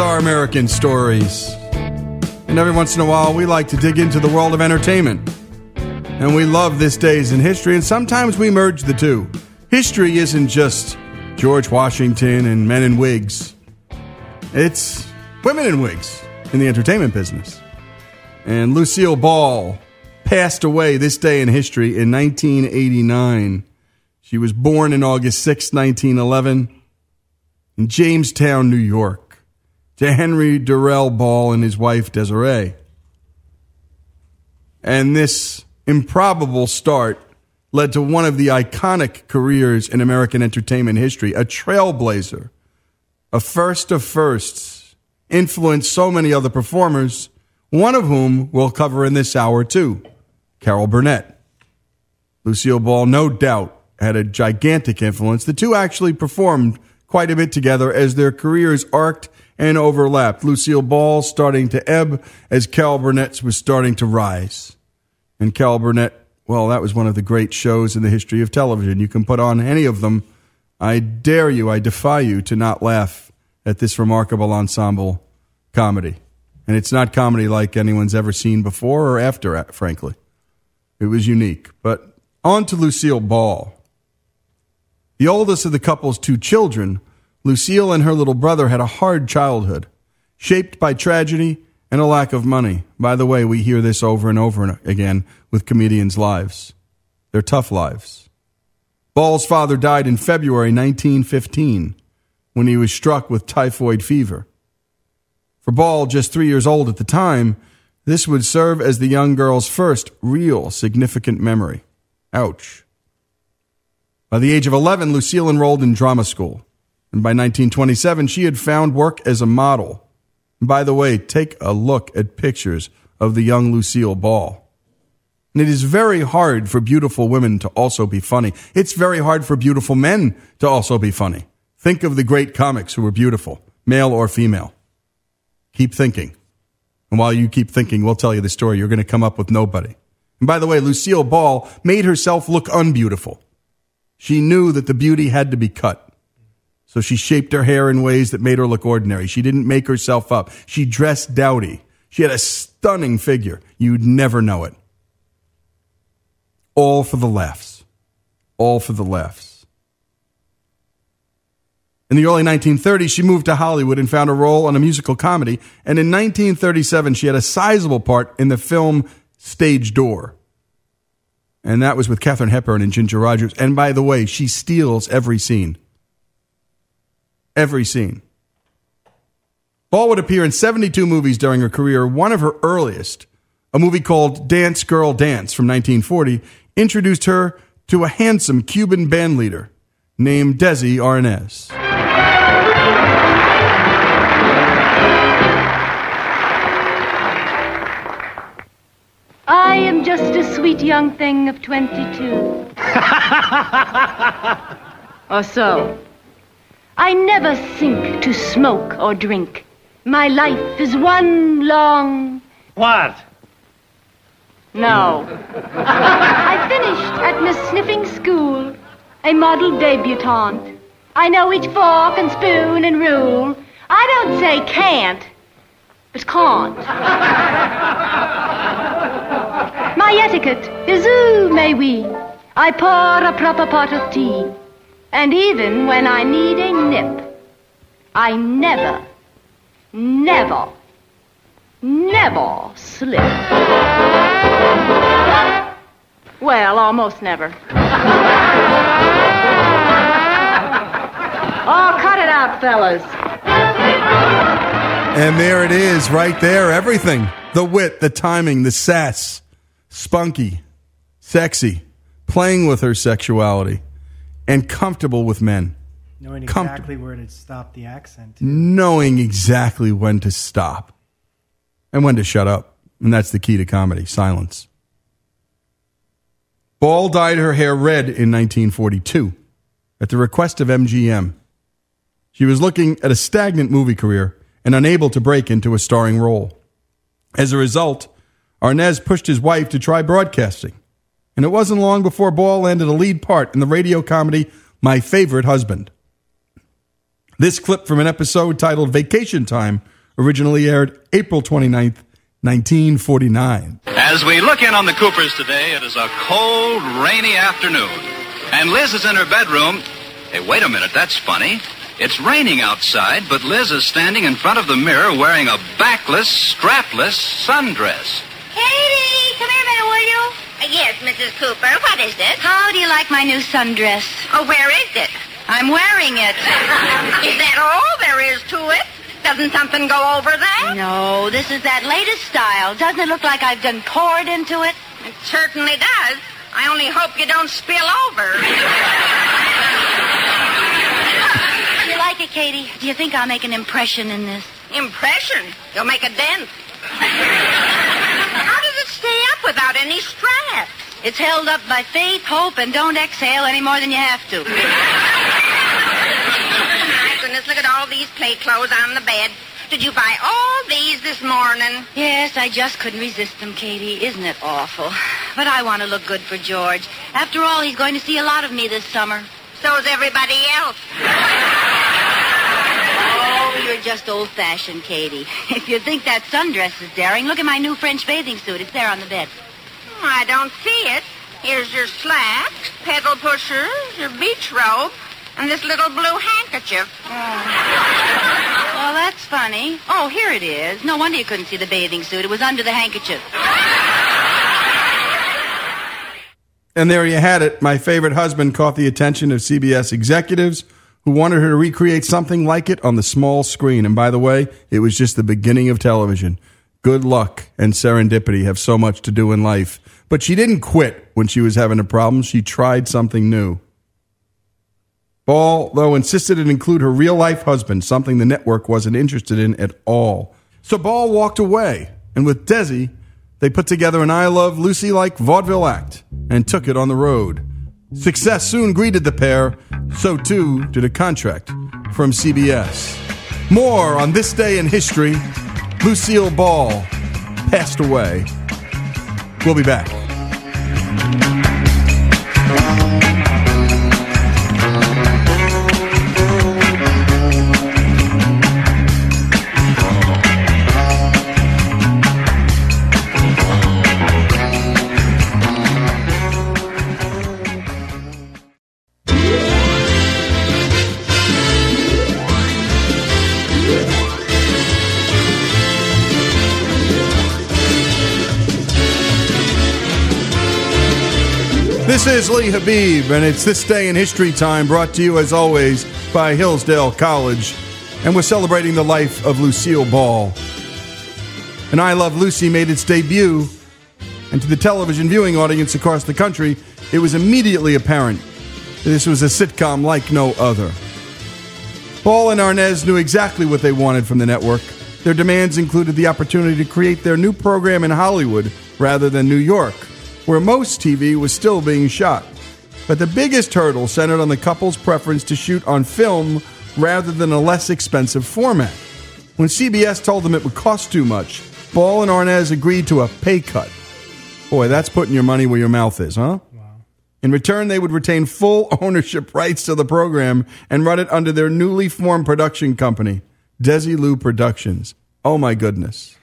Our American Stories. And every once in a while, we like to dig into the world of entertainment. And we love this days in history, and sometimes we merge the two. History isn't just George Washington and men in wigs, it's women in wigs in the entertainment business. And Lucille Ball passed away this day in history in 1989. She was born in August 6, 1911, in Jamestown, New York, to Henry Durrell Ball and his wife Desiree. And this improbable start led to one of the iconic careers in American entertainment history, a trailblazer, a first of firsts, influenced so many other performers, one of whom we'll cover in this hour too, Carol Burnett. Lucille Ball, no doubt, had a gigantic influence. The two actually performed quite a bit together as their careers arced and overlapped. Lucille Ball starting to ebb as Carol Burnett's was starting to rise. And Carol Burnett, well, that was one of the great shows in the history of television. You can put on any of them. I dare you, I defy you to not laugh at this remarkable ensemble comedy. And it's not comedy like anyone's ever seen before or after, uh, frankly. It was unique. But on to Lucille Ball. The oldest of the couple's two children, Lucille and her little brother had a hard childhood, shaped by tragedy and a lack of money. By the way, we hear this over and over again with comedians' lives. They're tough lives. Ball's father died in February 1915 when he was struck with typhoid fever. For Ball, just three years old at the time, this would serve as the young girl's first real significant memory. Ouch. By the age of 11, Lucille enrolled in drama school. And by 1927, she had found work as a model. And by the way, take a look at pictures of the young Lucille Ball. And it is very hard for beautiful women to also be funny. It's very hard for beautiful men to also be funny. Think of the great comics who were beautiful, male or female. Keep thinking. And while you keep thinking, we'll tell you the story. You're going to come up with nobody. And by the way, Lucille Ball made herself look unbeautiful. She knew that the beauty had to be cut. So she shaped her hair in ways that made her look ordinary. She didn't make herself up. She dressed dowdy. She had a stunning figure. You'd never know it. All for the laughs. All for the laughs. In the early 1930s, she moved to Hollywood and found a role on a musical comedy. And in 1937, she had a sizable part in the film Stage Door and that was with Katharine Hepburn and Ginger Rogers. And by the way, she steals every scene. Every scene. Ball would appear in 72 movies during her career. One of her earliest, a movie called Dance Girl Dance from 1940, introduced her to a handsome Cuban band leader named Desi Arnaz. I am just a sweet young thing of 22. or oh, so. I never think to smoke or drink. My life is one long. What? No. I finished at Miss Sniffing School, a model debutante. I know each fork and spoon and rule. I don't say can't, but can't. My etiquette is ooh, may we. I pour a proper pot of tea. And even when I need a nip, I never, never, never slip. Well, almost never. oh, cut it out, fellas. And there it is, right there. Everything the wit, the timing, the sass, spunky, sexy, playing with her sexuality, and comfortable with men. Knowing exactly where to stop the accent. Knowing exactly when to stop and when to shut up. And that's the key to comedy silence. Ball dyed her hair red in 1942 at the request of MGM. She was looking at a stagnant movie career and unable to break into a starring role. As a result, Arnaz pushed his wife to try broadcasting. And it wasn't long before Ball landed a lead part in the radio comedy My Favorite Husband. This clip from an episode titled Vacation Time originally aired April 29th, 1949. As we look in on the Coopers today, it is a cold, rainy afternoon. And Liz is in her bedroom. Hey, wait a minute, that's funny. It's raining outside, but Liz is standing in front of the mirror wearing a backless, strapless sundress. Katie, come here a minute, will you? Uh, yes, Mrs. Cooper. What is it? How do you like my new sundress? Oh, where is it? I'm wearing it. is that all there is to it? Doesn't something go over that? No, this is that latest style. Doesn't it look like I've been poured into it? It certainly does. I only hope you don't spill over. you like it, Katie? Do you think I'll make an impression in this? Impression? You'll make a dent. How does it stay up without any straps? It's held up by faith, hope, and don't exhale any more than you have to. My goodness, look at all these play clothes on the bed. Did you buy all these this morning? Yes, I just couldn't resist them, Katie. Isn't it awful? But I want to look good for George. After all, he's going to see a lot of me this summer. So's everybody else. Oh, you're just old-fashioned, Katie. If you think that sundress is daring, look at my new French bathing suit. It's there on the bed. I don't see it. Here's your slacks, pedal pushers, your beach robe, and this little blue handkerchief. Oh. Well, that's funny. Oh, here it is. No wonder you couldn't see the bathing suit. It was under the handkerchief. And there you had it. My favorite husband caught the attention of CBS executives who wanted her to recreate something like it on the small screen. And by the way, it was just the beginning of television. Good luck and serendipity have so much to do in life. But she didn't quit when she was having a problem. She tried something new. Ball, though, insisted it include her real life husband, something the network wasn't interested in at all. So Ball walked away, and with Desi, they put together an I Love Lucy like vaudeville act and took it on the road. Success soon greeted the pair, so too did a contract from CBS. More on this day in history. Lucille Ball passed away. We'll be back. Is Lee Habib, and it's This Day in History Time, brought to you as always by Hillsdale College. And we're celebrating the life of Lucille Ball. And I Love Lucy made its debut, and to the television viewing audience across the country, it was immediately apparent that this was a sitcom like no other. Ball and Arnaz knew exactly what they wanted from the network. Their demands included the opportunity to create their new program in Hollywood rather than New York where most TV was still being shot. But the biggest hurdle centered on the couple's preference to shoot on film rather than a less expensive format. When CBS told them it would cost too much, Ball and Arnaz agreed to a pay cut. Boy, that's putting your money where your mouth is, huh? In return, they would retain full ownership rights to the program and run it under their newly formed production company, Desilu Productions. Oh my goodness.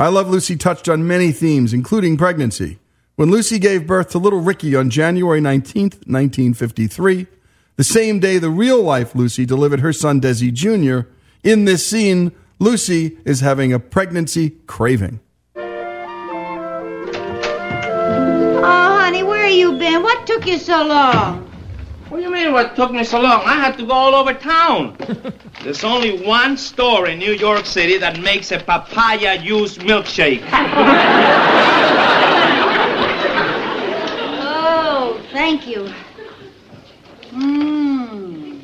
I Love Lucy touched on many themes, including pregnancy. When Lucy gave birth to little Ricky on January 19th, 1953, the same day the real life Lucy delivered her son Desi Jr., in this scene, Lucy is having a pregnancy craving. Oh, honey, where you been? What took you so long? What do you mean what took me so long? I had to go all over town. There's only one store in New York City that makes a papaya juice milkshake. Oh, thank you. Mmm.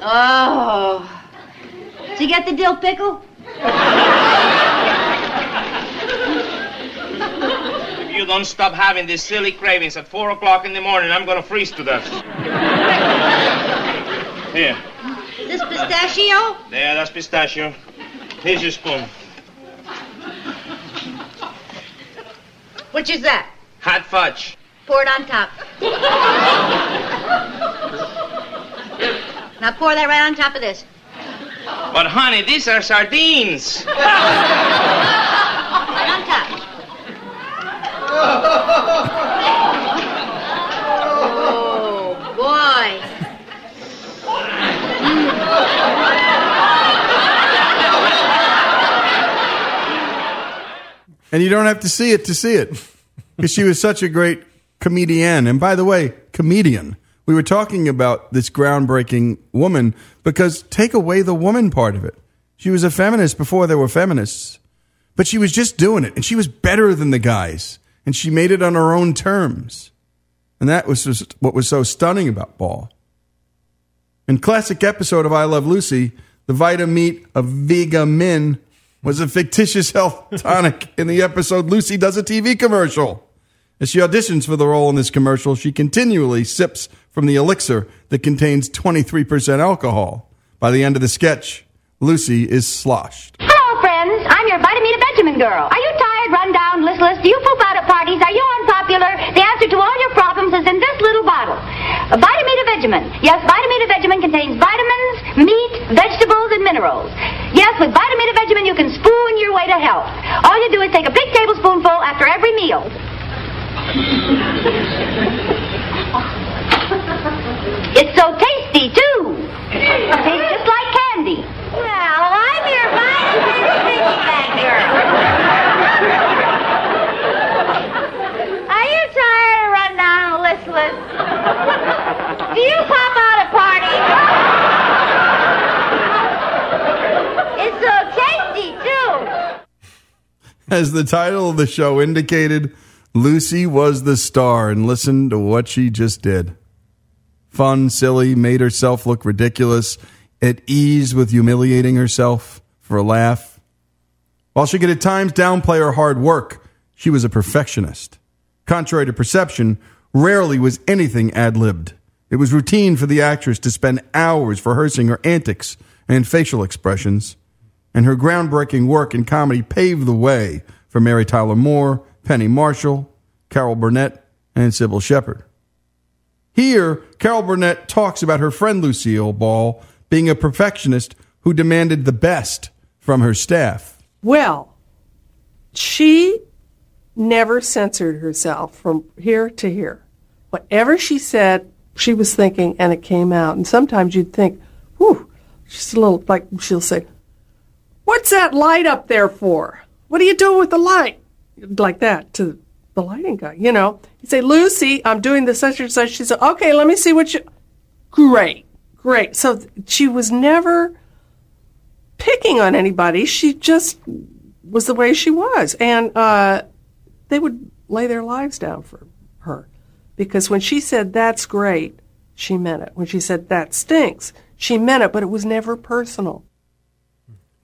Oh. Did you get the dill pickle? you don't stop having these silly cravings at 4 o'clock in the morning, I'm going to freeze to death. Here. This pistachio? There, that's pistachio. Here's your spoon. Which is that? Hot fudge. Pour it on top. Now pour that right on top of this. But, honey, these are sardines. Oh, boy. And you don't have to see it to see it because she was such a great comedian. And by the way, comedian. We were talking about this groundbreaking woman because take away the woman part of it. She was a feminist before there were feminists, but she was just doing it and she was better than the guys and she made it on her own terms. And that was just what was so stunning about Ball. In classic episode of I Love Lucy, the Vitameatavegamin was a fictitious health tonic in the episode Lucy Does a TV Commercial. As she auditions for the role in this commercial, she continually sips from the elixir that contains 23% alcohol. By the end of the sketch, Lucy is sloshed. Hello, friends. I'm your Vitameatavegamin girl. Are you tired, run down, listless? Do you poop out at parties? Are you unpopular? The answer to all your problems is in this little bottle. A Benjamin. Yes, Vitameatavegamin contains vitamins, meat, vegetables, and minerals. Yes, with Vitameatavegamin, you can spoon your way to health. All you do is take a big tablespoonful after every meal. It's so tasty, too. Tastes just like candy. Well, I'm your vitamin piggyback girl. Are you tired of run down and listless? Do you pop out at parties? It's so tasty, too. As the title of the show indicated, Lucy was the star, and listen to what she just did. Fun, silly, made herself look ridiculous, at ease with humiliating herself for a laugh. While she could at times downplay her hard work, she was a perfectionist. Contrary to perception, rarely was anything ad libbed. It was routine for the actress to spend hours rehearsing her antics and facial expressions, and her groundbreaking work in comedy paved the way for Mary Tyler Moore, Penny Marshall, Carol Burnett, and Cybill Shepherd. Here, Carol Burnett talks about her friend Lucille Ball being a perfectionist who demanded the best from her staff. Well, she never censored herself from here to here. Whatever she said, she was thinking, and it came out. And sometimes you'd think, whew, she's a little like she'll say, What's that light up there for? What are you doing with the light? Like that to the lighting guy, you know. You say, Lucy, I'm doing the such and such. She said, Okay, let me see what you. Great, great. So she was never picking on anybody. She just was the way she was. And uh, they would lay their lives down for her. Because when she said, that's great, she meant it. When she said, that stinks, she meant it, but it was never personal.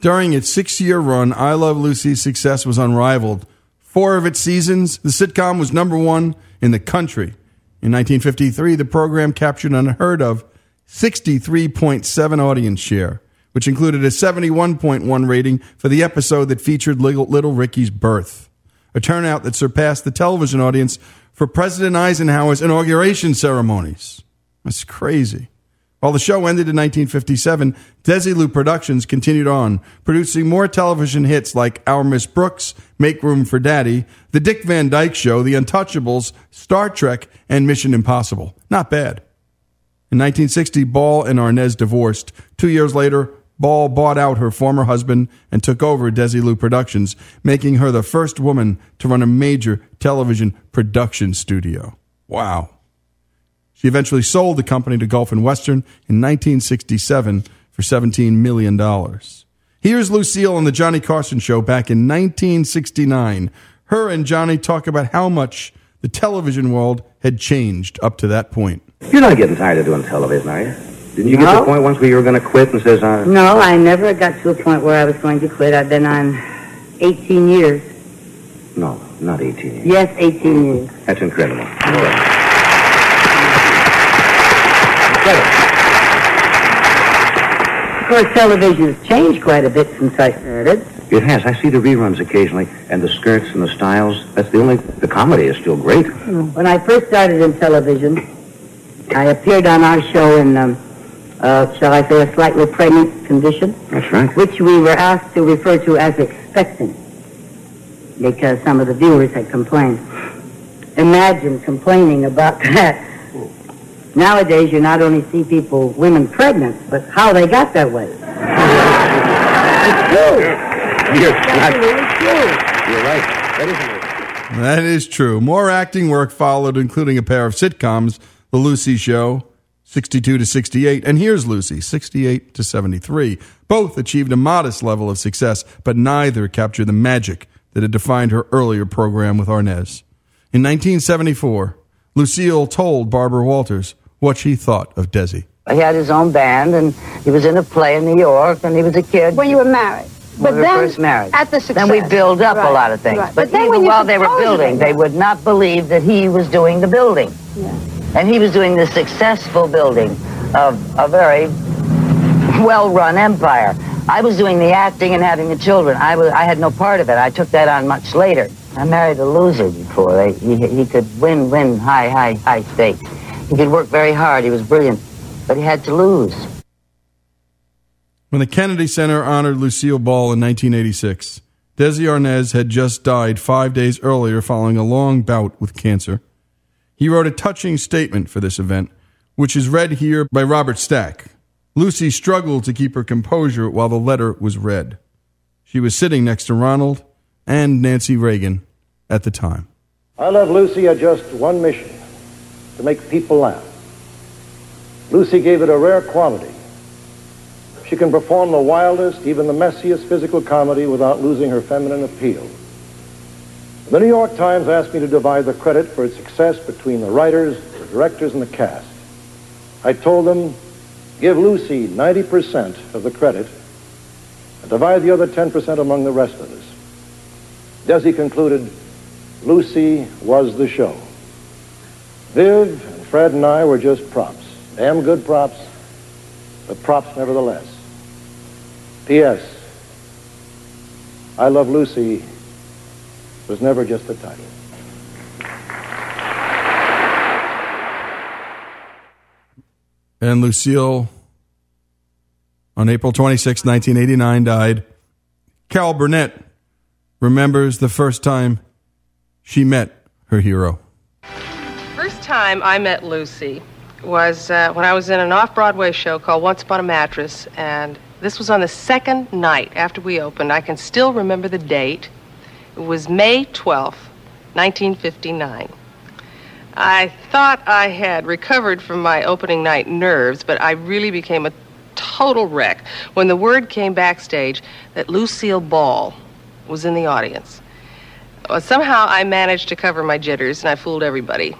During its six year run, I Love Lucy's success was unrivaled. Four of its seasons, the sitcom was number one in the country. In 1953, the program captured unheard of 63.7 audience share, which included a 71.1 rating for the episode that featured Little, Little Ricky's birth, a turnout that surpassed the television audience for President Eisenhower's inauguration ceremonies. That's crazy. While the show ended in 1957, Desilu Productions continued on, producing more television hits like Our Miss Brooks, Make Room for Daddy, The Dick Van Dyke Show, The Untouchables, Star Trek, and Mission Impossible. Not bad. In 1960, Ball and Arnaz divorced. Two years later, Ball bought out her former husband and took over Desilu Productions, making her the first woman to run a major television production studio. Wow. She eventually sold the company to Gulf and Western in 1967 for $17 million. Here's Lucille on The Johnny Carson Show back in 1969. Her and Johnny talk about how much the television world had changed up to that point. You're not getting tired of doing television, are you? Didn't you get to No. the point once where you were going to quit and says, uh, No, I never got to a point where I was going to quit. I've been on 18 years. no, not 18 years. Yes, 18 years. That's incredible. Of course, television has changed quite a bit since I started. It has. I see the reruns occasionally, and the skirts and the styles. That's the only. The comedy is still great. When I first started in television, I appeared on our show in um, uh, shall I say, a slightly pregnant condition, That's right. which we were asked to refer to as expectant because some of the viewers had complained. Imagine complaining about that. Nowadays, you not only see people, women pregnant, but how they got that way. it's true. You're, Absolutely true. you're right. That isn't. That is true. More acting work followed, including a pair of sitcoms, The Lucy Show, 62 to 68, and Here's Lucy, 68 to 73. Both achieved a modest level of success, but neither captured the magic that had defined her earlier program with Arnaz. In 1974, Lucille told Barbara Walters what she thought of Desi. He had his own band, and he was in a play in New York, and he was a kid. When you were married. When we were first married. At the success. Then we build up a lot of things. right. But, then even when while they were building, they would not believe that he was doing the building. And he was doing the successful building of a very well-run empire. I was doing the acting and having the children. I was I had no part of it. I took that on much later. I married a loser before. He, he could win, win high, high, high stakes. He could work very hard. He was brilliant. But he had to lose. When the Kennedy Center honored Lucille Ball in 1986, Desi Arnaz had just died five days earlier following a long bout with cancer. He wrote a touching statement for this event, which is read here by Robert Stack. Lucy struggled to keep her composure while the letter was read. She was sitting next to Ronald and Nancy Reagan at the time. I love Lucy had just one mission to make people laugh. Lucy gave it a rare quality. She can perform the wildest, even the messiest physical comedy without losing her feminine appeal. The New York Times asked me to divide the credit for its success between the writers, the directors, and the cast. I told them, give Lucy 90% of the credit and divide the other 10% among the rest of us. Desi concluded, Lucy was the show. Viv and Fred and I were just props. Damn good props, but props nevertheless. P.S. I Love Lucy was never just a title. And Lucille, on April 26, 1989, died. Carol Burnett remembers the first time she met her hero. First time I met Lucy was uh, when I was in an off Broadway show called Once Upon a Mattress, and this was on the second night after we opened. I can still remember the date. It was May 12th, 1959. I thought I had recovered from my opening night nerves, but I really became a total wreck when the word came backstage that Lucille Ball was in the audience. Well, somehow I managed to cover my jitters, and I fooled everybody,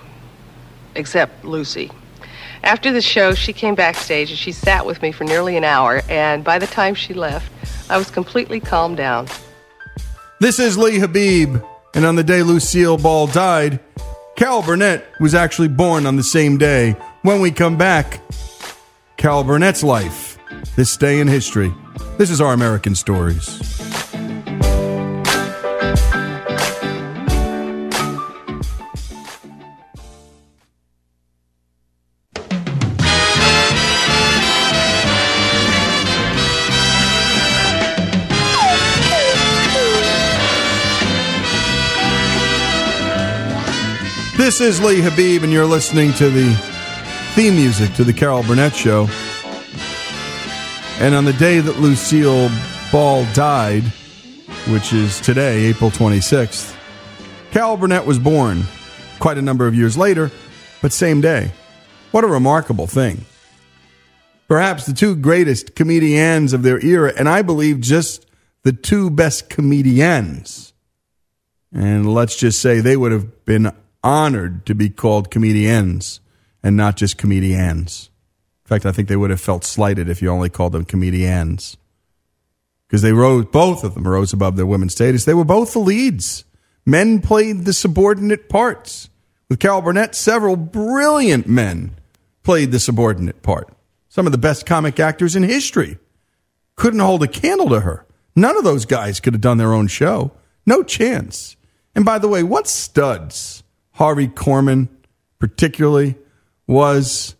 except Lucy. After the show, she came backstage and she sat with me for nearly an hour, and by the time she left, I was completely calmed down. This is Lee Habib, and on the day Lucille Ball died, Carol Burnett was actually born on the same day. When we come back, Carol Burnett's life, this day in history. This is our American Stories. This is Lee Habib, and you're listening to the theme music to the Carol Burnett Show. And on the day that Lucille Ball died, which is today, April 26th, Carol Burnett was born quite a number of years later, but same day. What a remarkable thing. Perhaps the two greatest comedians of their era, and I believe just the two best comedians. And let's just say they would have been honored to be called comedians and not just comedians. In fact, I think they would have felt slighted if you only called them comedians. Because they rose, both of them rose above their women's status. They were both the leads. Men played the subordinate parts. With Carol Burnett, several brilliant men played the subordinate part. Some of the best comic actors in history couldn't hold a candle to her. None of those guys could have done their own show. No chance. And by the way, what studs Harvey Korman particularly was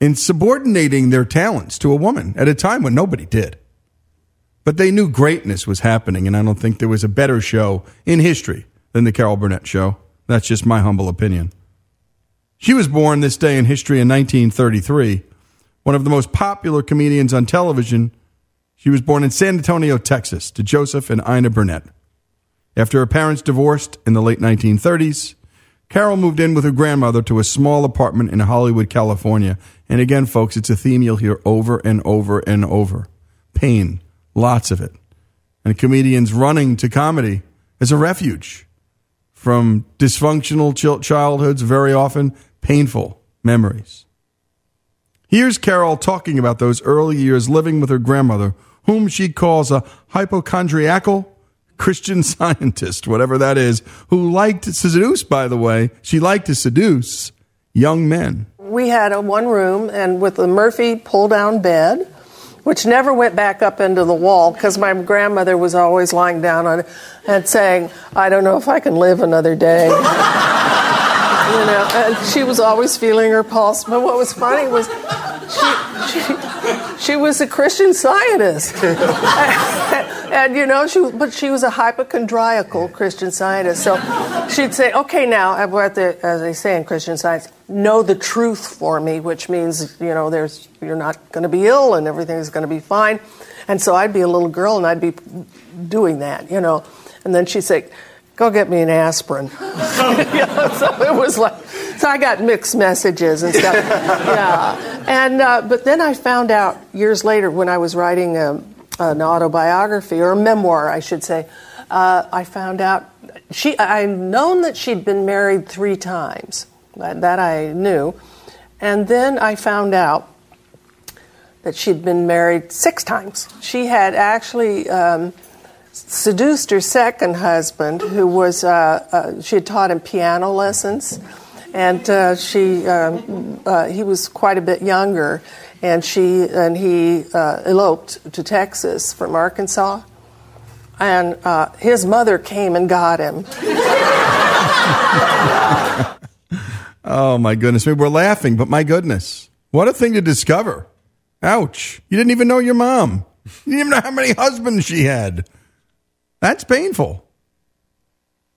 in subordinating their talents to a woman at a time when nobody did. But they knew greatness was happening, and I don't think there was a better show in history than the Carol Burnett show. That's just my humble opinion. She was born this day in history in 1933, one of the most popular comedians on television. She was born in San Antonio, Texas, to Joseph and Ina Burnett. After her parents divorced in the late 1930s, Carol moved in with her grandmother to a small apartment in Hollywood, California. And again, folks, it's a theme you'll hear over and over and over pain, lots of it. And comedians running to comedy as a refuge from dysfunctional ch- childhoods, very often painful memories. Here's Carol talking about those early years living with her grandmother, whom she calls a hypochondriacal Christian scientist, whatever that is, who liked to seduce, by the way, she liked to seduce young men. We had a one room and with a Murphy pull down bed, which never went back up into the wall because my grandmother was always lying down on it and saying, I don't know if I can live another day. you know, and she was always feeling her pulse. But what was funny was she, she, she was a Christian scientist. and, you know, she, but she was a hypochondriacal Christian scientist. So she'd say, okay, now, uh, the, as they say in Christian science, know the truth for me, which means, you know, there's, you're not going to be ill and everything's going to be fine. And so I'd be a little girl and I'd be doing that, you know. And then she'd say, go get me an aspirin. you know, so it was like, so I got mixed messages and stuff. yeah. And, uh, but then I found out years later when I was writing a, an autobiography, or a memoir, I should say, uh, I found out she, I'd known that she'd been married three times. That, that I knew. And then I found out that she'd been married six times. She had actually um, seduced her second husband, who was, uh, uh, she had taught him piano lessons. And uh, she, um, uh, he was quite a bit younger, and she and he uh, eloped to Texas from Arkansas, and uh, his mother came and got him. Oh my goodness. Maybe we're laughing, but my goodness. What a thing to discover. Ouch. You didn't even know your mom. You didn't even know how many husbands she had. That's painful.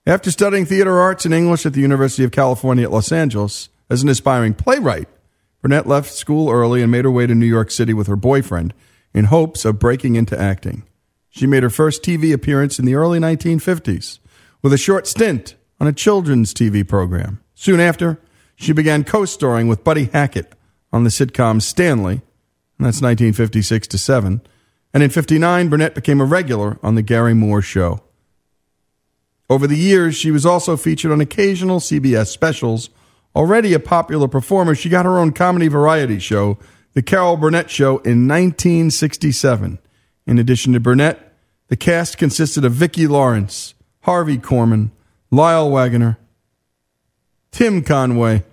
After studying theater arts and English at the University of California at Los Angeles as an aspiring playwright, Burnett left school early and made her way to New York City with her boyfriend in hopes of breaking into acting. She made her first TV appearance in the early 1950s with a short stint on a children's TV program. Soon after, she began co starring with Buddy Hackett on the sitcom Stanley, and that's 1956 to 7. And in 59, Burnett became a regular on The Garry Moore Show. Over the years, she was also featured on occasional CBS specials. Already a popular performer, she got her own comedy variety show, The Carol Burnett Show, in 1967. In addition to Burnett, the cast consisted of Vicki Lawrence, Harvey Korman, Lyle Waggoner, Tim Conway,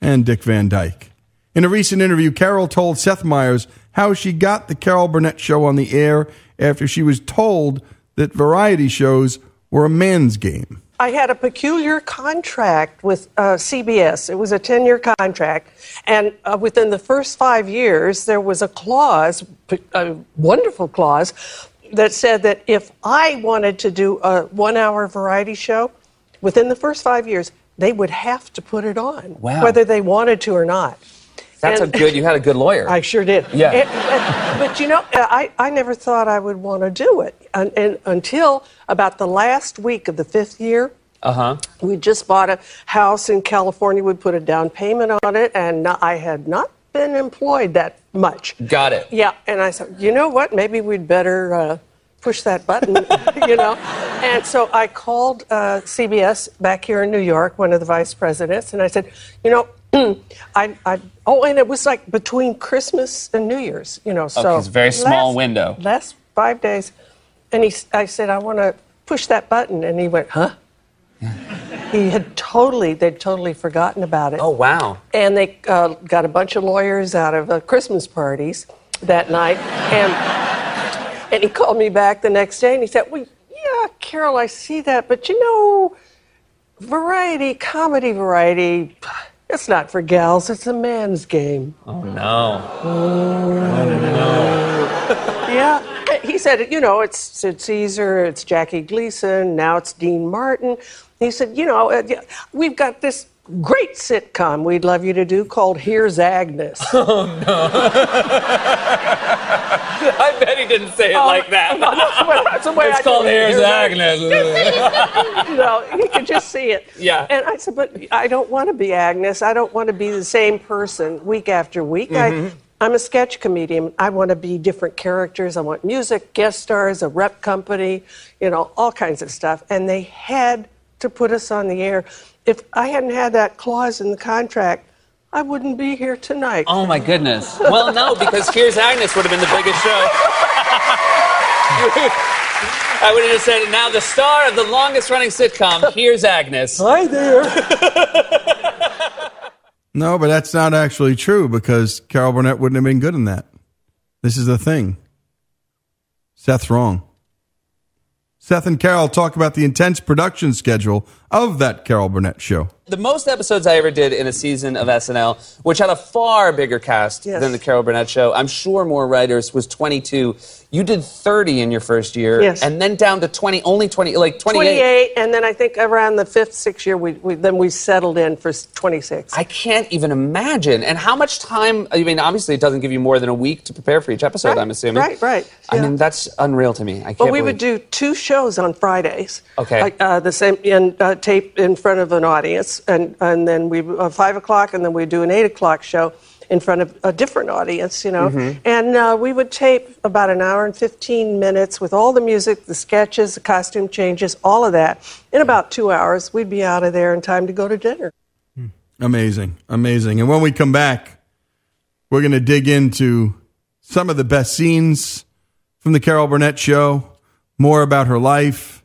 and Dick Van Dyke. In a recent interview, Carol told Seth Meyers how she got the Carol Burnett show on the air after she was told that variety shows were a man's game. I had a peculiar contract with uh, CBS. It was a 10 year contract. And uh, within the first five years, there was a clause, a wonderful clause, that said that if I wanted to do a one hour variety show, within the first five years, they would have to put it on, Wow. whether they wanted to or not. That's And- a good. You had a good lawyer. I sure did. Yeah. And- and- but you know, I, I never thought I would want to do it and, and until about the last week of the fifth year. Uh huh. We just bought a house in California. We put a down payment on it, and I had not been employed that much. Got it. Yeah, and I said, you know what? Maybe we'd better uh, push that button, you know. And so I called uh, CBS back here in New York, one of the vice presidents, and I said, you know, I, I, oh, and it was like between Christmas and New Year's, you know. So it's a very small last- window. Last five days, and he, I said, I want to push that button, and he went, huh? he had totally, they'd totally forgotten about it. Oh wow. And they uh, got a bunch of lawyers out of uh, Christmas parties that night. And, and he called me back the next day and he said, Well, yeah, Carol, I see that, but you know, variety, comedy variety, It's not for gals, it's a man's game. Oh, no. Oh, no. yeah, he said, you know, it's Sid Caesar, it's Jackie Gleason, now it's Dean Martin. He said, you know, uh, yeah, we've got this great sitcom we'd love you to do called Here's Agnes. Oh, no. I bet he didn't say it Oh, like that. no, that's the way- that's the way it's I called. Here's Agnes. you know, you could just see it. Yeah. And I said, but I don't want to be Agnes. I don't want to be the same person week after week. Mhm. I, I'm a sketch comedian. I want to be different characters. I want music, guest stars, a rep company, you know, all kinds of stuff. And they had to put us on the air. If I hadn't had that clause in the contract, I wouldn't be here tonight. Oh my goodness. Well, no, because Here's Agnes would have been the biggest show. I would have just said, now the star of the longest running sitcom, Here's Agnes. Hi there. No, but that's not actually true because Carol Burnett wouldn't have been good in that. This is the thing. Seth's wrong. Seth and Carol talk about the intense production schedule of that Carol Burnett show. The most episodes I ever did in a season of SNL, which had a far bigger cast Yes. than the Carol Burnett show, I'm sure more writers, was 22. You did 30 in your first year, Yes. and then down to 20, only 20, like 28. 28, and then I think around the fifth, sixth year, we, we then we settled in for 26. I can't even imagine. And how much time? I mean, obviously, it doesn't give you more than a week to prepare for each episode. Right, I'm assuming. right, right, I yeah. mean, that's unreal to me. I can't. But we believe- would do two shows on Fridays. Okay. Like, uh, the same in uh, tape in front of an audience, and and then we uh, five o'clock, and then we do an eight o'clock show in front of a different audience, you know. Mhm. And uh, we would tape about an hour and fifteen minutes with all the music, the sketches, the costume changes, all of that. In about two hours, we'd be out of there in time to go to dinner. Amazing, amazing. And when we come back, we're going to dig into some of the best scenes from the Carol Burnett show, more about her life,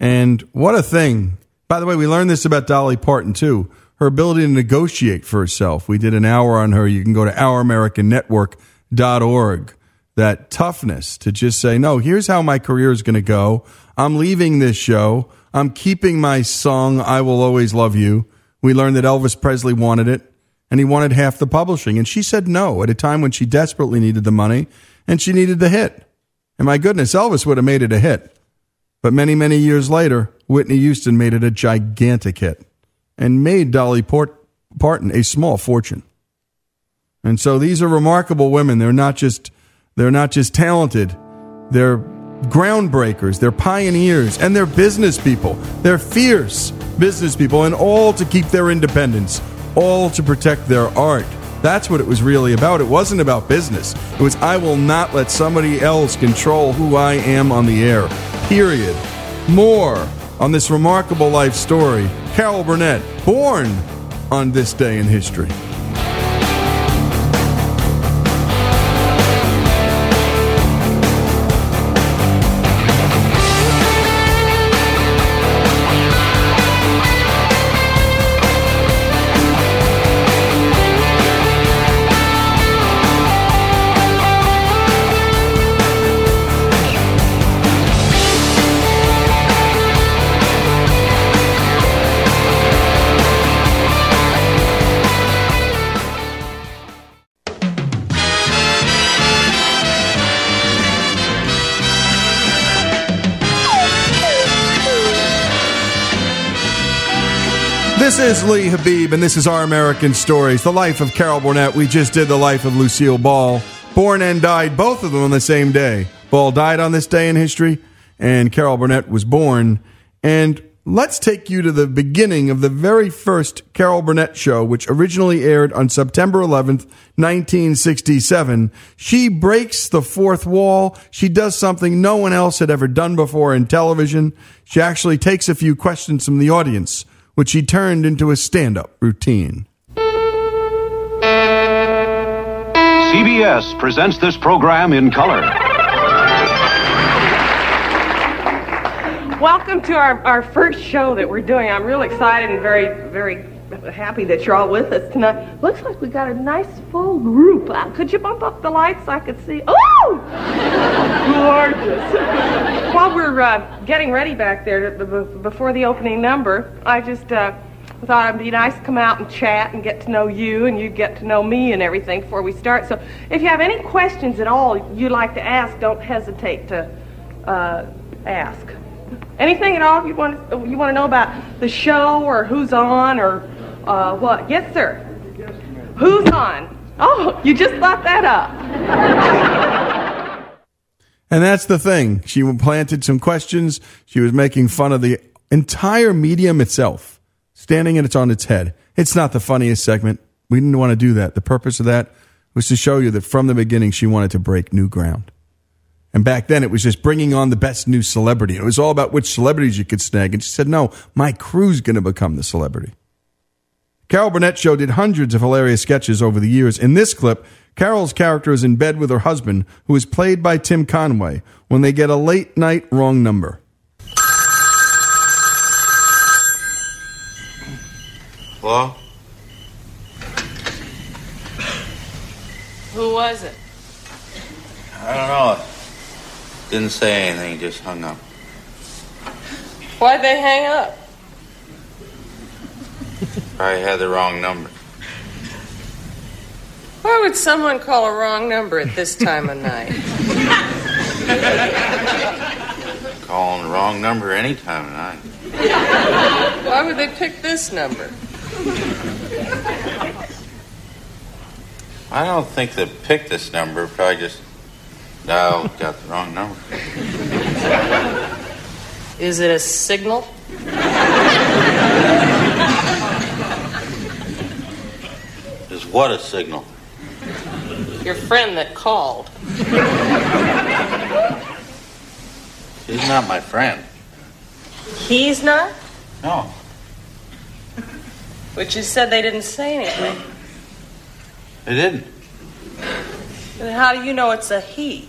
and what a thing. By the way, we learned this about Dolly Parton too. Her ability to negotiate for herself. We did an hour on her. You can go to ouramericannetwork.org. That toughness to just say, no, here's how my career is going to go. I'm leaving this show. I'm keeping my song, I Will Always Love You. We learned that Elvis Presley wanted it and he wanted half the publishing. And she said no at a time when she desperately needed the money and she needed the hit. And my goodness, Elvis would have made it a hit. But many, many years later, Whitney Houston made it a gigantic hit and made Dolly Port- Parton a small fortune. And so these are remarkable women. They're not just they're not just talented. They're groundbreakers, they're pioneers, and they're business people. They're fierce business people, and all to keep their independence, all to protect their art. That's what it was really about. It wasn't about business. It was, I will not let somebody else control who I am on the air. Period. More on this remarkable life story. Carol Burnett, born on this day in history. Is Lee Habib, and this is Our American Stories, the life of Carol Burnett. We just did the life of Lucille Ball, born and died, both of them on the same day. Ball died on this day in history, and Carol Burnett was born. And let's take you to the beginning of the very first Carol Burnett show, which originally aired on September 11th, 1967. She breaks the fourth wall. She does something no one else had ever done before in television. She actually takes a few questions from the audience which he turned into a stand up routine. CBS presents this program in color. Welcome to our, our first show that we're doing. I'm real excited and very, very happy that you're all with us tonight. Looks like we got a nice full group. Uh, could you bump up the lights so I could see? Oh! Gorgeous. While we're uh, getting ready back there to, b- before the opening number, I just uh, thought it'd be nice to come out and chat and get to know you, and you get to know me and everything before we start. So, if you have any questions at all you'd like to ask, don't hesitate to uh, ask. Anything at all you want you want to know about the show or who's on or uh, what? Yes, sir. Who's on? Oh, you just thought that up. And that's the thing. She planted some questions. She was making fun of the entire medium itself, standing it on its head. It's not the funniest segment. We didn't want to do that. The purpose of that was to show you that from the beginning, she wanted to break new ground. And back then, it was just bringing on the best new celebrity. It was all about which celebrities you could snag. And she said, no, my crew's going to become the celebrity. Carol Burnett Show did hundreds of hilarious sketches over the years. In this clip, Carol's character is in bed with her husband, who is played by Tim Conway, when they get a late night wrong number. Hello? Who was it? I don't know. Didn't say anything, just hung up. Why'd they hang up? Probably had the wrong number. Why would someone call a wrong number at this time of night? Calling the wrong number any time of night. Why would they pick this number? I don't think they picked this number, probably just dialed, got the wrong number. Is it a signal? What a signal? Your friend that called. He's not my friend. He's not? No. But you said they didn't say anything. They didn't. Then how do you know it's a he?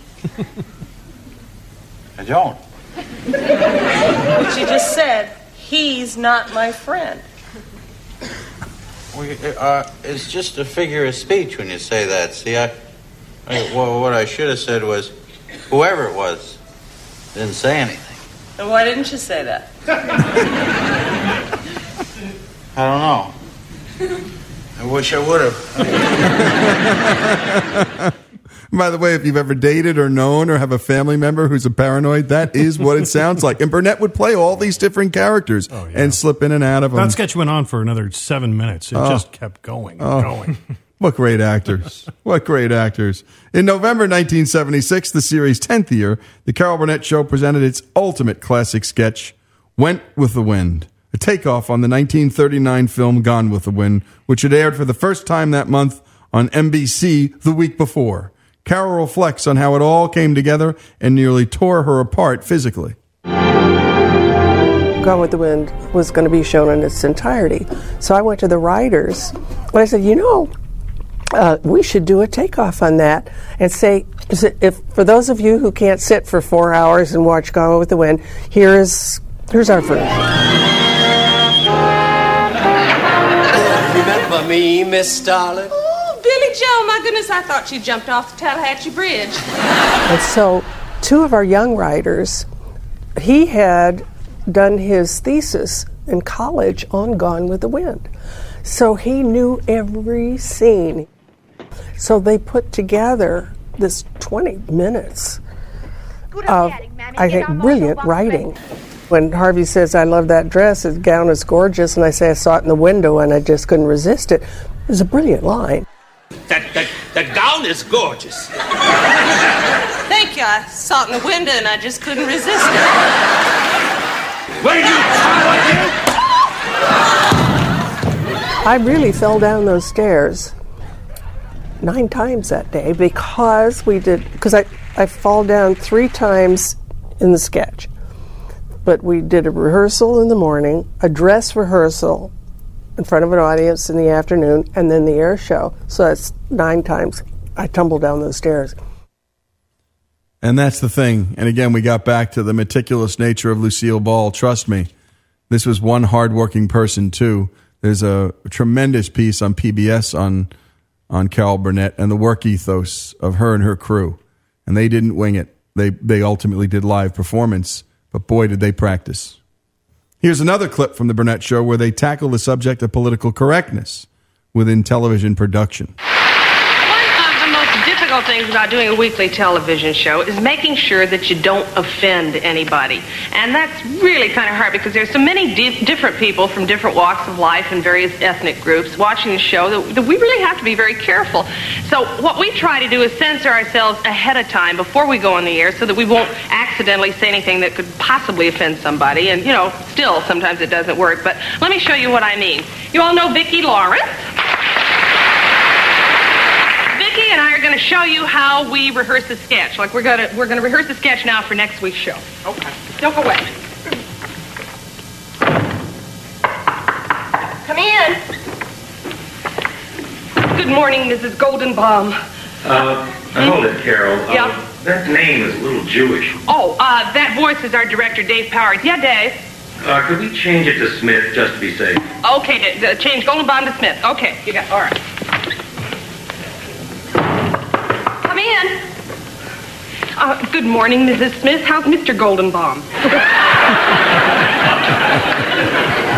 I don't. But you just said, he's not my friend. We, uh, it's just a figure of speech when you say that. See, I, I well, what I should have said was, whoever it was, didn't say anything. And why didn't you say that? I don't know. I wish I would have. By the way, if you've ever dated or known or have a family member who's a paranoid, that is what it sounds like. And Burnett would play all these different characters oh, and slip in and out of them. That sketch went on for another seven minutes. It Oh. just kept going and Oh. going. What great actors. what great actors. In November 1976, the series' 10th year, the Carol Burnett Show presented its ultimate classic sketch, Went with the Wind, a takeoff on the 1939 film Gone with the Wind, which had aired for the first time that month on NBC the week before. Carol reflects on how it all came together and nearly tore her apart physically. Gone with the Wind was going to be shown in its entirety. So I went to the writers and I said, you know, uh, we should do a takeoff on that and say, is it- if for those of you who can't sit for four hours and watch Gone with the Wind, here's here's our version. Remember me, Miss Starlet? Oh, Joe, my goodness, I thought you jumped off the Tallahatchie Bridge. And so, two of our young writers, he had done his thesis in college on Gone with the Wind. So he knew every scene. So they put together this 20 minutes of, I think, brilliant writing. When Harvey says, I love that dress, his gown is gorgeous, and I say, I saw it in the window and I just couldn't resist it, it was a brilliant line. That, that, that gown is gorgeous. Thank you. I saw it in the window and I just couldn't resist it. Where you I really fell down those stairs nine times that day because we did because I, I fall down three times in the sketch. But we did a rehearsal in the morning, a dress rehearsal in front of an audience in the afternoon, and then the air show. So that's nine times I tumble down those stairs. And that's the thing. And again, we got back to the meticulous nature of Lucille Ball. Trust me, this was one hardworking person too. There's a tremendous piece on PBS on on Carol Burnett and the work ethos of her and her crew. And they didn't wing it. They they ultimately did live performance, but boy did they practice. Here's another clip from The Burnett Show where they tackle the subject of political correctness within television production. One of the most difficult things about doing a weekly television show is making sure that you don't offend anybody. And that's really kind of hard because there's so many di- different people from different walks of life and various ethnic groups watching the show that, that we really have to be very careful. So what we try to do is censor ourselves ahead of time before we go on the air so that we won't accidentally say anything that could possibly offend somebody. And, you know, still sometimes it doesn't work. But let me show you what I mean. You all know Vicki Lawrence. Vicki and I are going to show you how we rehearse a sketch. Like we're going to we're going to rehearse a sketch now for next week's show. Okay. Don't go away. Come in. Good morning, Mrs. Goldenbaum. Uh, hold it, Carol. Uh, Yeah. That name is a little Jewish. Oh, uh, that voice is our director, Dave Powers. Yeah, Dave. Uh, could we change it to Smith just to be safe? Okay, d- d- change Goldenbaum to Smith. Okay, you got all right. Come in. Uh, good morning, Mrs. Smith. How's Mr. Goldenbaum?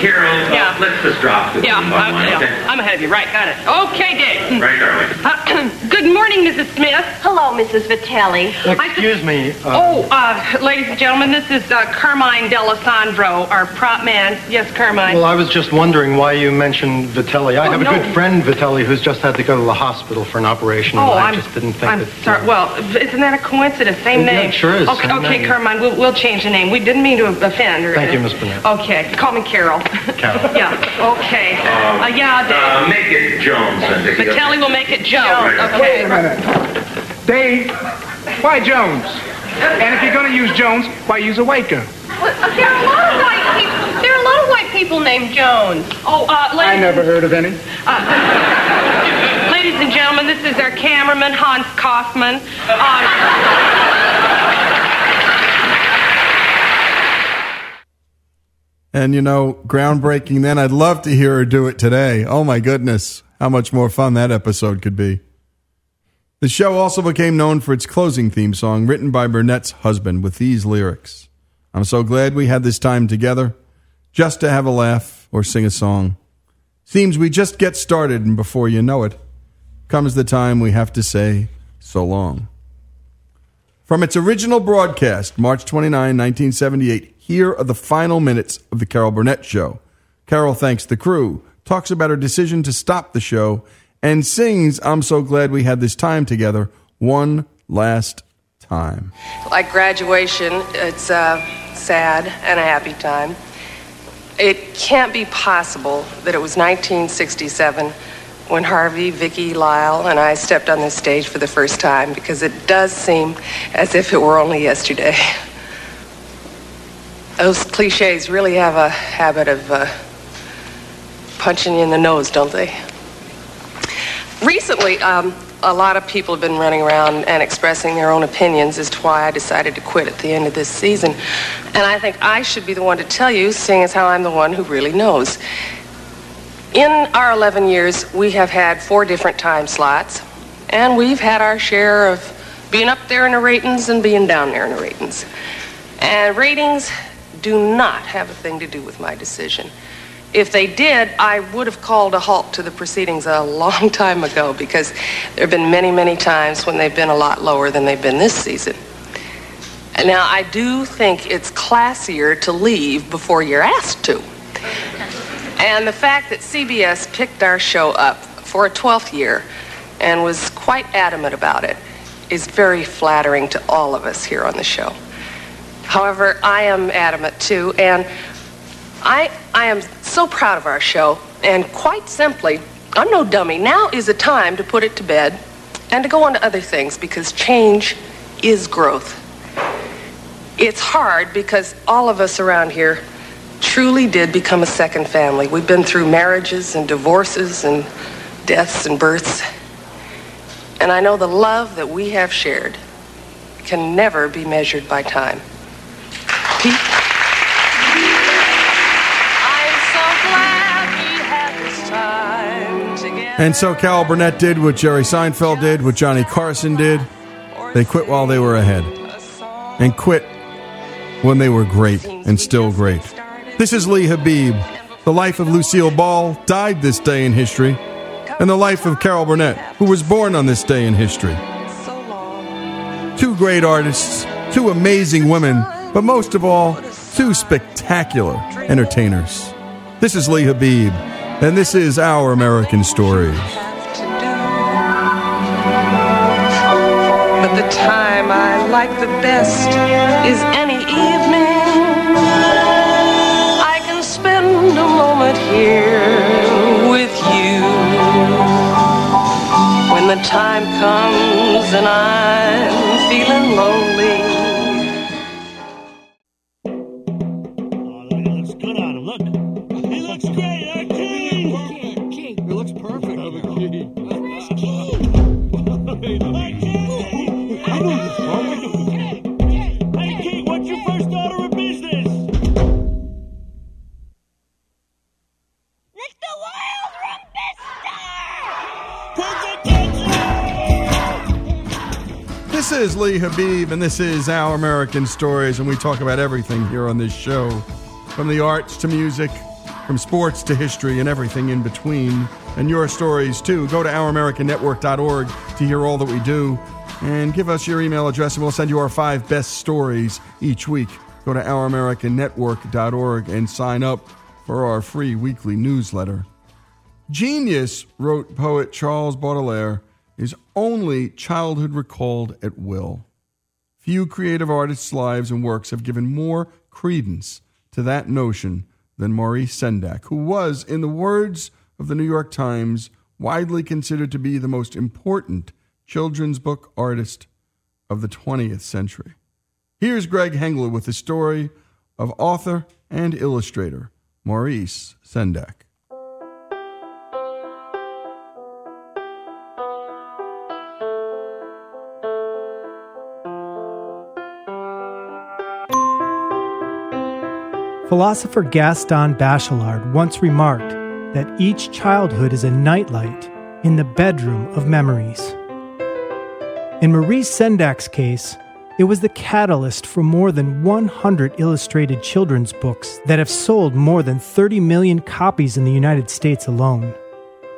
Carol, uh, Yeah. let's just drop this. Yeah, one uh, line, yeah, okay? I'm ahead of you. Right, got it. Okay, Dave. Right, darling. Uh, good morning, Mrs. Smith. Hello, Mrs. Vitelli. Excuse me. Uh, Oh, uh, ladies and gentlemen, this is uh, Carmine Delisandro, our prop man. Yes, Carmine. well, I was just wondering why you mentioned Vitelli. I Oh, have a no. good friend, Vitelli, who's just had to go to the hospital for an operation. Oh, and I I'm- just didn't think I'm that. sorry. Well, isn't that a coincidence? Same Yeah, it name. sure is. Okay, Same okay name. Carmine, we'll, we'll change the name. We didn't mean to offend. Or, Thank you, Miss Burnett. Okay, call me Carol. Carol. yeah. Okay. Uh, yeah, Dave. Uh, make it Jones then, Vicki. But Kelly will make it Joe. Jones. Okay. Dave, why Jones? And if you're going to use Jones, why use a white girl? There are a lot of white people. There are a lot of white people named Jones. Oh, uh, ladies, I never heard of any. Uh, ladies and gentlemen, this is our cameraman Hans Kaufman. Um, And you know, groundbreaking then. I'd love to hear her do it today. Oh my goodness, how much more fun that episode could be. The show also became known for its closing theme song, written by Burnett's husband, with these lyrics I'm so glad we had this time together, just to have a laugh or sing a song. Seems we just get started, and before you know it, comes the time we have to say so long. From its original broadcast, March 29, 1978, here are the final minutes of The Carol Burnett Show. Carol thanks the crew, talks about her decision to stop the show, and sings I'm so glad we had this time together one last time. like graduation, it's a sad and a happy time. It can't be possible that it was 1967 when Harvey, Vicki, Lyle, and I stepped on this stage for the first time because it does seem as if it were only yesterday. Those cliches really have a habit of uh, punching you in the nose, don't they? Recently, um, a lot of people have been running around and expressing their own opinions as to why I decided to quit at the end of this season. And I think I should be the one to tell you, seeing as how I'm the one who really knows. In our 11 years, we have had four different time slots, and we've had our share of being up there in the ratings and being down there in the ratings. And ratings do not have a thing to do with my decision. If they did, I would have called a halt to the proceedings a long time ago because there have been many, many times when they've been a lot lower than they've been this season. And now, I do think it's classier to leave before you're asked to. And the fact that CBS picked our show up for a 12th year and was quite adamant about it is very flattering to all of us here on the show. However, I am adamant too, and I, I am so proud of our show, and quite simply, I'm no dummy. Now is the time to put it to bed and to go on to other things because change is growth. It's hard because all of us around here truly did become a second family. We've been through marriages and divorces and deaths and births. And I know the love that we have shared can never be measured by time. Pete? I'm so glad we had this time together. And so Carol Burnett did what Jerry Seinfeld did, what Johnny Carson did. They quit while they were ahead. And quit when they were great and still great. This is Lee Habib. The life of Lucille Ball died this day in history, and the life of Carol Burnett, who was born on this day in history. Two great artists, two amazing women, but most of all, two spectacular entertainers. This is Lee Habib, and this is Our American Stories. But the time I like the best is any evening. Moment here with you. When the time comes and I'm feeling lonely. Lee Habib, and this is Our American Stories, and we talk about everything here on this show from the arts to music, from sports to history, and everything in between. And your stories, too. Go to OurAmericanNetwork.org to hear all that we do, and give us your email address, and we'll send you our five best stories each week. Go to OurAmericanNetwork.org and sign up for our free weekly newsletter. Genius, wrote poet Charles Baudelaire, is only childhood recalled at will. Few creative artists' lives and works have given more credence to that notion than Maurice Sendak, who was, in the words of the New York Times, widely considered to be the most important children's book artist of the 20th century. Here's Greg Hengler with the story of author and illustrator Maurice Sendak. Philosopher Gaston Bachelard once remarked that each childhood is a nightlight in the bedroom of memories. In Maurice Sendak's case, it was the catalyst for more than 100 illustrated children's books that have sold more than 30 million copies in the United States alone.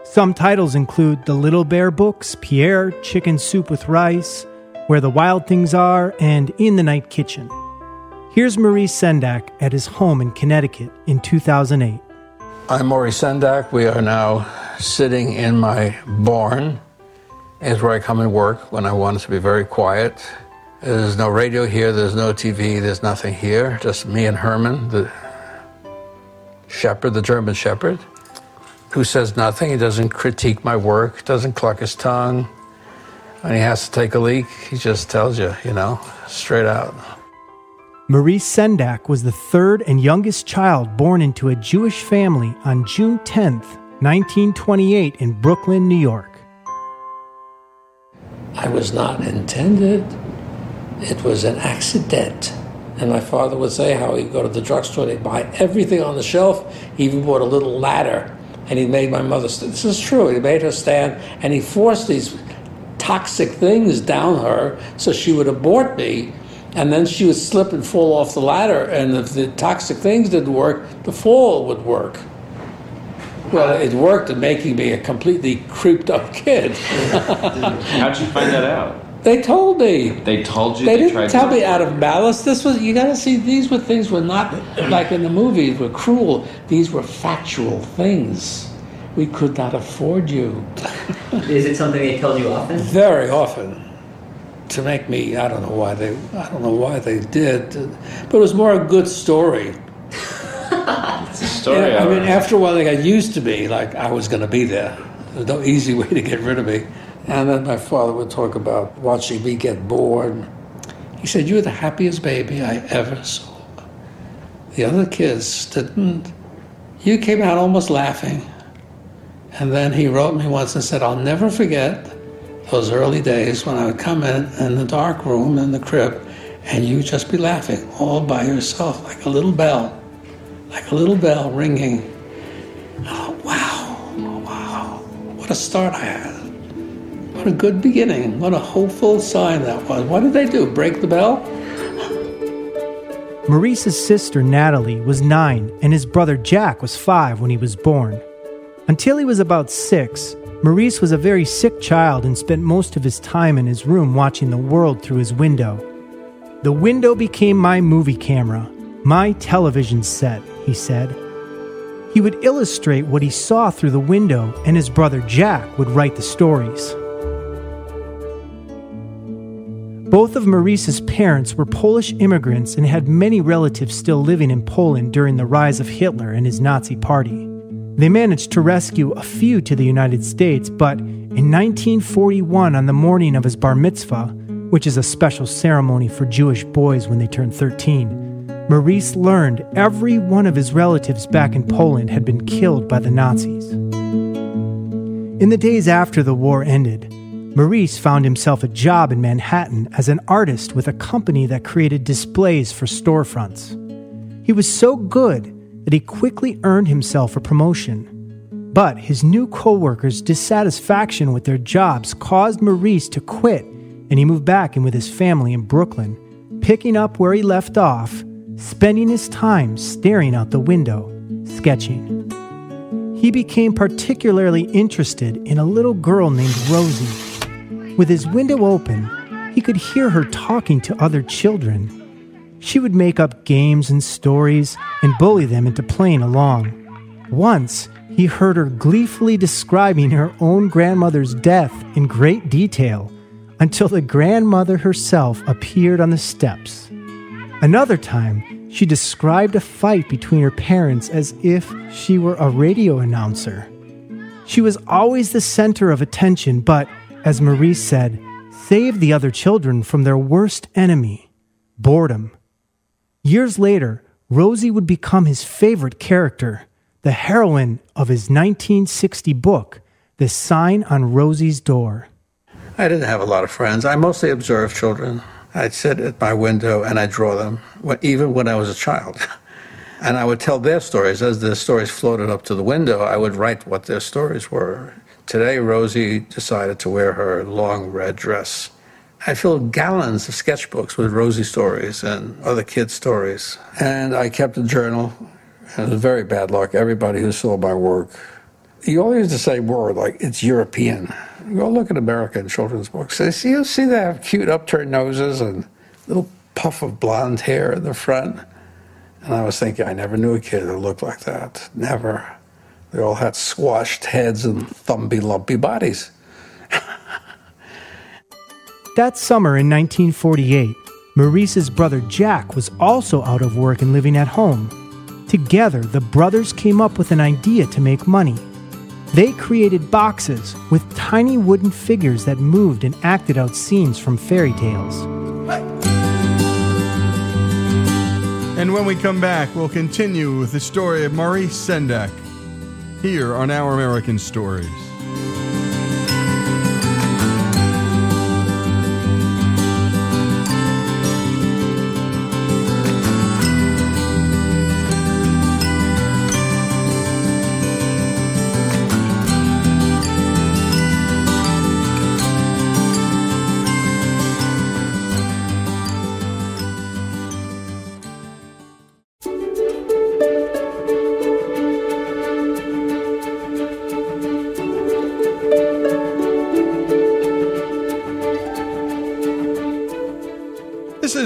Some titles include The Little Bear books, Pierre, Chicken Soup with Rice, Where the Wild Things Are, and In the Night Kitchen. Here's Maurice Sendak at his home in Connecticut in 2008. I'm Maurice Sendak. We are now sitting in my barn. It's where I come and work when I want it to be very quiet. There's no radio here, there's no TV, there's nothing here. Just me and Herman, the shepherd, the German shepherd, who says nothing. He doesn't critique my work, doesn't cluck his tongue. When he has to take a leak, he just tells you, you know, straight out. Maurice Sendak was the third and youngest child born into a Jewish family on June 10, 1928, in Brooklyn, New York. I was not intended. It was an accident. And my father would say how he'd go to the drugstore and he'd buy everything on the shelf. He even bought a little ladder. And he made my mother, st- this is true, he made her stand and he forced these toxic things down her so she would abort me. And then she would slip and fall off the ladder. And if the toxic things didn't work, the fall would work. Well, it worked in making me a completely creeped up kid. How'd you find that out? They told me. They told you They they, didn't tried tell to me out of malice. This was you got to see. These were things were not like in the movies were cruel. These were factual things. We could not afford you. Is it something they told you often? Very often. To make me, I don't know why they, I don't know why they did, but it was more a good story. It's a story. Yeah, I mean, after a while, they got used to me, like I was going to be there. There's no easy way to get rid of me. And then my father would talk about watching me get bored. He said, You're the happiest baby I ever saw. The other kids didn't. You came out almost laughing. And then he wrote me once and said, I'll never forget those early days when I would come in in the dark room in the crib and you'd just be laughing all by yourself like a little bell like a little bell ringing. Oh, wow, wow, what a start I had. What a good beginning. What a hopeful sign that was. What did they do? Break the bell? Maurice's sister Natalie was nine and his brother Jack was five when he was born. Until he was about six, Maurice was a very sick child and spent most of his time in his room watching the world through his window. The window became my movie camera, my television set, he said. He would illustrate what he saw through the window, and his brother Jack would write the stories. Both of Maurice's parents were Polish immigrants and had many relatives still living in Poland during the rise of Hitler and his Nazi party. They managed to rescue a few to the United States, but in 1941, on the morning of his bar mitzvah, which is a special ceremony for Jewish boys when they turn 13, Maurice learned every one of his relatives back in Poland had been killed by the Nazis. In the days after the war ended, Maurice found himself a job in Manhattan as an artist with a company that created displays for storefronts. He was so good that he quickly earned himself a promotion. But his new coworkers' dissatisfaction with their jobs caused Maurice to quit, and he moved back in with his family in Brooklyn, picking up where he left off, spending his time staring out the window, sketching. He became particularly interested in a little girl named Rosie with his window open, he could hear her talking to other children. She would make up games and stories and bully them into playing along. Once, he heard her gleefully describing her own grandmother's death in great detail until the grandmother herself appeared on the steps. Another time, she described a fight between her parents as if she were a radio announcer. She was always the center of attention, but as Maurice said, saved the other children from their worst enemy, boredom. Years later, Rosie would become his favorite character, the heroine of his 1960 book, The Sign on Rosie's Door. I didn't have a lot of friends. I mostly observed children. I'd sit at my window and I'd draw them, even when I was a child. And I would tell their stories. As their stories floated up to the window, I would write what their stories were. Today, Rosie decided to wear her long red dress. I filled gallons of sketchbooks with Rosie stories and other kids' stories. And I kept a journal. It was very bad luck. Everybody who saw my work, you always use the same word, like it's European. Go look at American children's books. They see, you see they have cute upturned noses and little puff of blonde hair in the front. And I was thinking, I never knew a kid that looked like that. Never. They all had squashed heads and thumpy, lumpy bodies. that summer in 1948, Maurice's brother Jack was also out of work and living at home. Together, the brothers came up with an idea to make money. They created boxes with tiny wooden figures that moved and acted out scenes from fairy tales. And when we come back, we'll continue with the story of Maurice Sendak here on Our American Stories.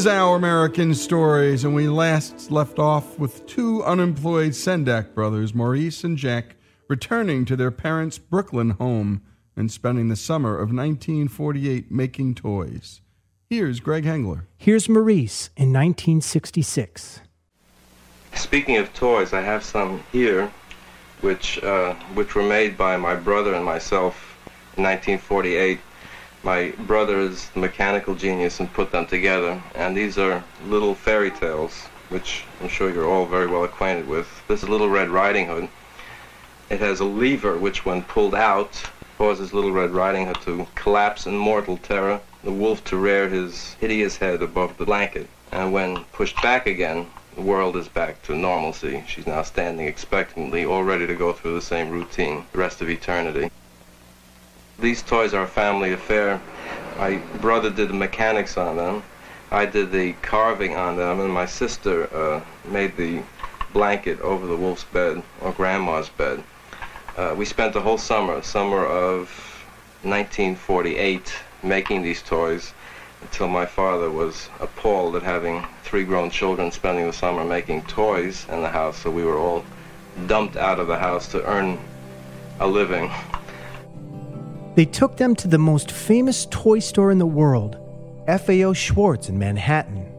Is Our American Stories, and we last left off with two unemployed Sendak brothers, Maurice and Jack, returning to their parents' Brooklyn home and spending the summer of 1948 making toys. Here's Greg Hengler. Here's Maurice in 1966. Speaking of toys, I have some here, which uh, which were made by my brother and myself in 1948. My brother is the mechanical genius and put them together, and these are little fairy tales, which I'm sure you're all very well acquainted with. This is Little Red Riding Hood. It has a lever which, when pulled out, causes Little Red Riding Hood to collapse in mortal terror, the wolf to rear his hideous head above the blanket, and when pushed back again, the world is back to normalcy. She's now standing expectantly, all ready to go through the same routine the rest of eternity. These toys are a family affair. My brother did the mechanics on them, I did the carving on them, and my sister uh, made the blanket over the wolf's bed or grandma's bed. Uh, we spent the whole summer, summer of 1948, making these toys until my father was appalled at having three grown children spending the summer making toys in the house, so we were all dumped out of the house to earn a living. They took them to the most famous toy store in the world, FAO Schwarz in Manhattan.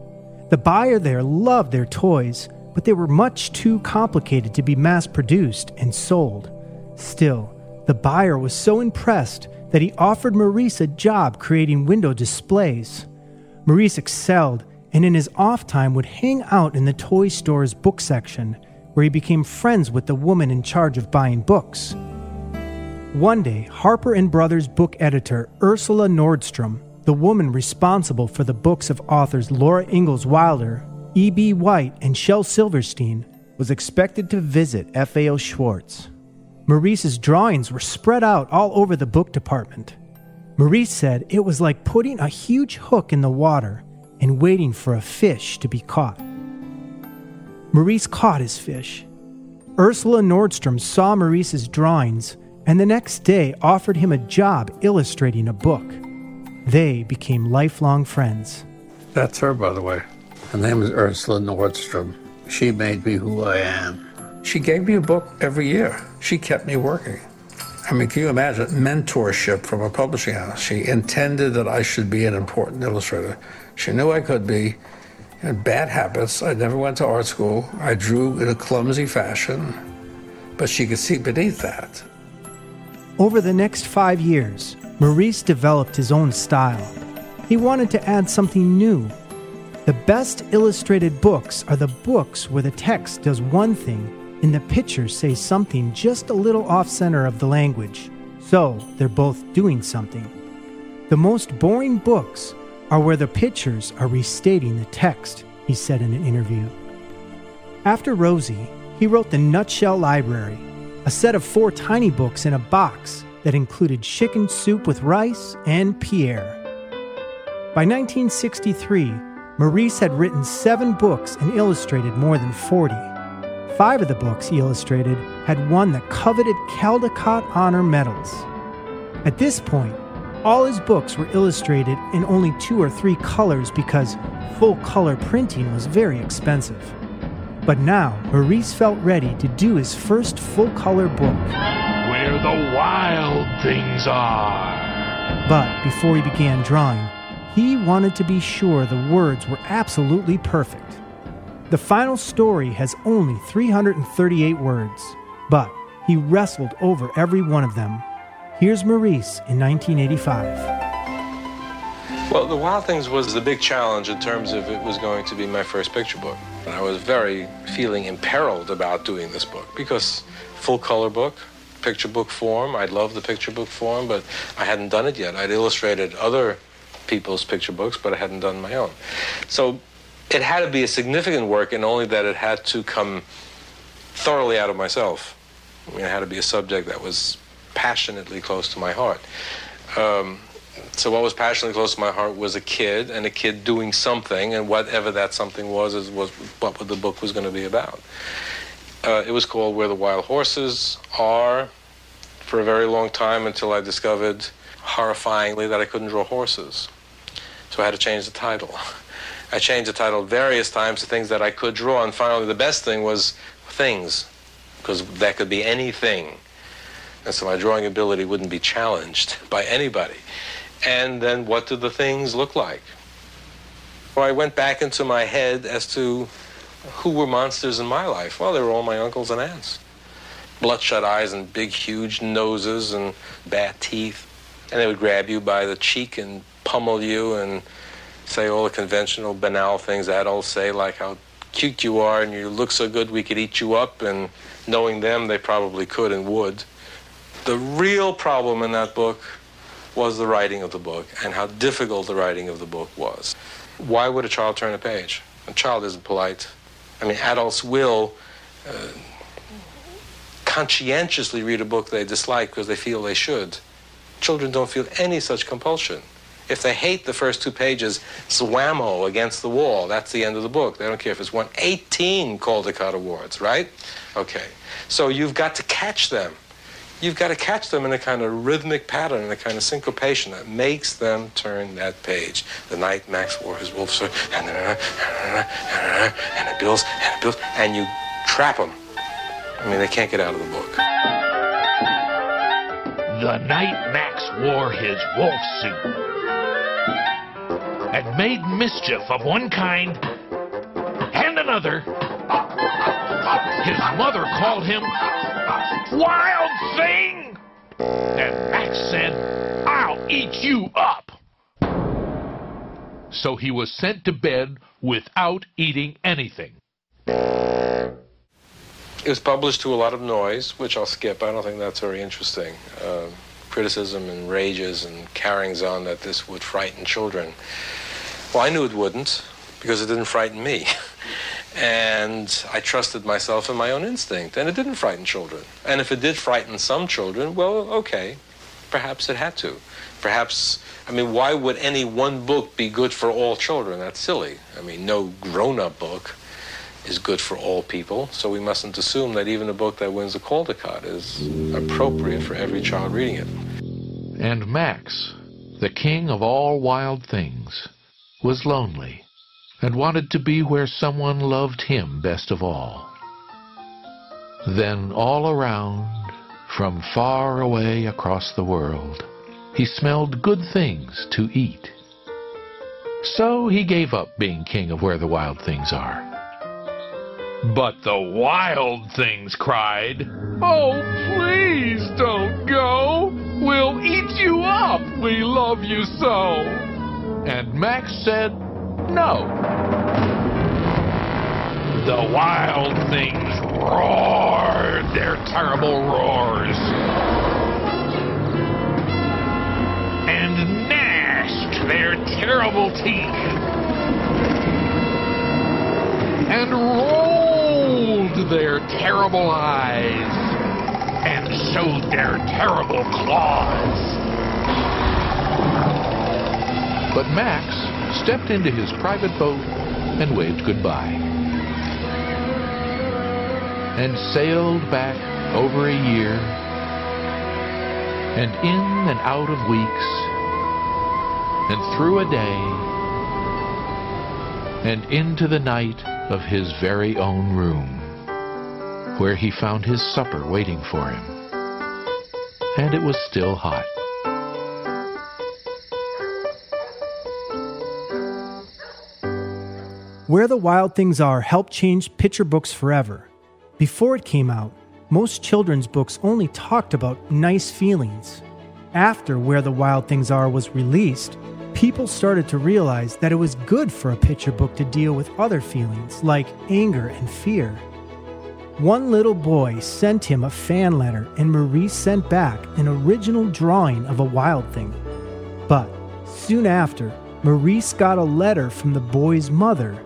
The buyer there loved their toys, but they were much too complicated to be mass produced and sold. Still, the buyer was so impressed that he offered Maurice a job creating window displays. Maurice excelled and in his off time would hang out in the toy store's book section, where he became friends with the woman in charge of buying books. One day, Harper and Brothers book editor Ursula Nordstrom, the woman responsible for the books of authors Laura Ingalls Wilder, E.B. White, and Shel Silverstein, was expected to visit FAO Schwarz. Maurice's drawings were spread out all over the book department. Maurice said it was like putting a huge hook in the water and waiting for a fish to be caught. Maurice caught his fish. Ursula Nordstrom saw Maurice's drawings and the next day offered him a job illustrating a book. They became lifelong friends. That's her, by the way. Her name is Ursula Nordstrom. She made me who I am. She gave me a book every year. She kept me working. I mean, can you imagine mentorship from a publishing house? She intended that I should be an important illustrator. She knew I could be. Had bad habits. I never went to art school. I drew in a clumsy fashion, but she could see beneath that. Over the next five years, Maurice developed his own style. He wanted to add something new. The best illustrated books are the books where the text does one thing and the pictures say something just a little off center of the language, so they're both doing something. The most boring books are where the pictures are restating the text, he said in an interview. After Rosie, he wrote The Nutshell Library, a set of four tiny books in a box that included chicken soup with rice and Pierre. By 1963, Maurice had written seven books and illustrated more than 40. Five of the books he illustrated had won the coveted Caldecott Honor Medals. At this point, all his books were illustrated in only two or three colors because full color printing was very expensive. But now, Maurice felt ready to do his first full color book. Where the wild things are. But before he began drawing, he wanted to be sure the words were absolutely perfect. The final story has only 338 words, but he wrestled over every one of them. Here's Maurice in 1985. Well, The Wild Things was the big challenge in terms of it was going to be my first picture book. And I was very feeling imperiled about doing this book because full color book, picture book form. I'd love the picture book form, but I hadn't done it yet. I'd illustrated other people's picture books, but I hadn't done my own. So it had to be a significant work and only that it had to come thoroughly out of myself. I mean, it had to be a subject that was passionately close to my heart. Um, so what was passionately close to my heart was a kid and a kid doing something, and whatever that something was is was what the book was going to be about. Uh, it was called Where the Wild Horses Are for a very long time until I discovered horrifyingly that I couldn't draw horses. So I had to change the title. I changed the title various times to things that I could draw, and finally the best thing was things, because that could be anything. And so my drawing ability wouldn't be challenged by anybody. And then what do the things look like? Well, I went back into my head as to who were monsters in my life. Well, they were all my uncles and aunts. Bloodshot eyes and big, huge noses and bad teeth. And they would grab you by the cheek and pummel you and say all the conventional banal things adults say, like how cute you are and you look so good we could eat you up. And knowing them, they probably could and would. The real problem in that book was the writing of the book and how difficult the writing of the book was. Why would a child turn a page? A child isn't polite. I mean, adults will uh, conscientiously read a book they dislike because they feel they should. Children don't feel any such compulsion. If they hate the first two pages, swammo against the wall. That's the end of the book. They don't care if it's won 18 Caldecott Awards, right? Okay. So you've got to catch them. You've got to catch them in a kind of rhythmic pattern, in a kind of syncopation that makes them turn that page. The night Max wore his wolf suit, and and it builds, and it builds, and you trap them. I mean, they can't get out of the book. The night Max wore his wolf suit and made mischief of one kind and another, his mother called him Wild Thing! And Max said, I'll eat you up! So he was sent to bed without eating anything. It was published to a lot of noise, which I'll skip. I don't think that's very interesting. Uh, criticism and rages and carryings on that this would frighten children. Well, I knew it wouldn't because it didn't frighten me. and I trusted myself and my own instinct, and it didn't frighten children. And if it did frighten some children, well, okay, perhaps it had to. Perhaps, I mean, why would any one book be good for all children? That's silly. I mean, no grown up book is good for all people, so we mustn't assume that even a book that wins a Caldecott is appropriate for every child reading it. And Max, the king of all wild things, was lonely and wanted to be where someone loved him best of all. Then all around, from far away across the world, he smelled good things to eat. So he gave up being king of where the wild things are. But the wild things cried, Oh, please don't go! We'll eat you up! We love you so! And Max said, No. The wild things roared their terrible roars and gnashed their terrible teeth and rolled their terrible eyes and showed their terrible claws. But Max stepped into his private boat and waved goodbye. And sailed back over a year and in and out of weeks and through a day and into the night of his very own room, where he found his supper waiting for him. And it was still hot. Where the Wild Things Are helped change picture books forever. Before it came out, most children's books only talked about nice feelings. After Where the Wild Things Are was released, people started to realize that it was good for a picture book to deal with other feelings like anger and fear. One little boy sent him a fan letter, and Maurice sent back an original drawing of a wild thing. But soon after, Maurice got a letter from the boy's mother.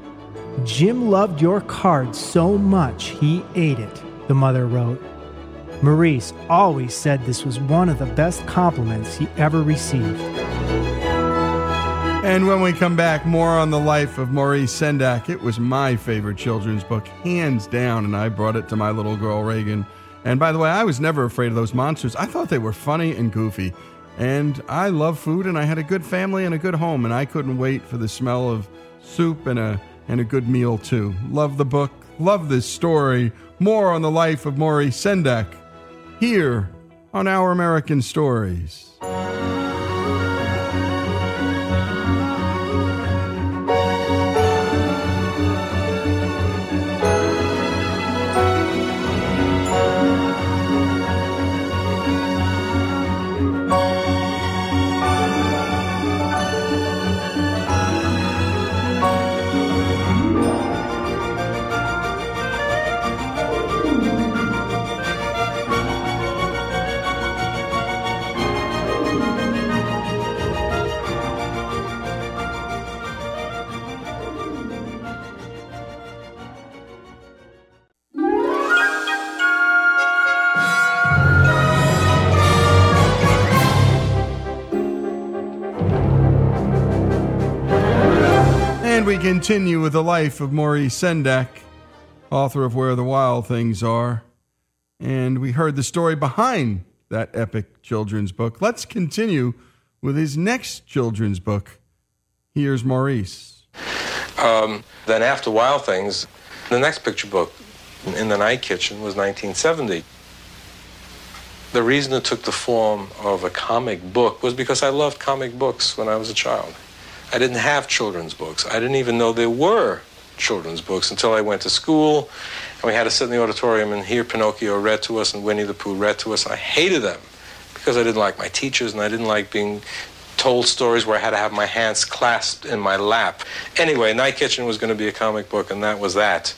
Jim loved your card so much he ate it, the mother wrote. Maurice always said this was one of the best compliments he ever received. And when we come back, more on the life of Maurice Sendak. It was my favorite children's book, hands down, and I brought it to my little girl Reagan. And by the way, I was never afraid of those monsters. I thought they were funny and goofy. And I love food, and I had a good family and a good home, and I couldn't wait for the smell of soup and a and a good meal too. Love the book, love this story. More on the life of Maury Sendak here on Our American Stories. Continue with the life of Maurice Sendak, author of Where the Wild Things Are. And we heard the story behind that epic children's book. Let's continue with his next children's book. Here's Maurice. Um, then after Wild Things, the next picture book, In the Night Kitchen, was 1970. The reason it took the form of a comic book was because I loved comic books when I was a child. I didn't have children's books. I didn't even know there were children's books until I went to school and we had to sit in the auditorium and hear Pinocchio read to us and Winnie the Pooh read to us. I hated them because I didn't like my teachers and I didn't like being told stories where I had to have my hands clasped in my lap. Anyway, Night Kitchen was going to be a comic book and that was that.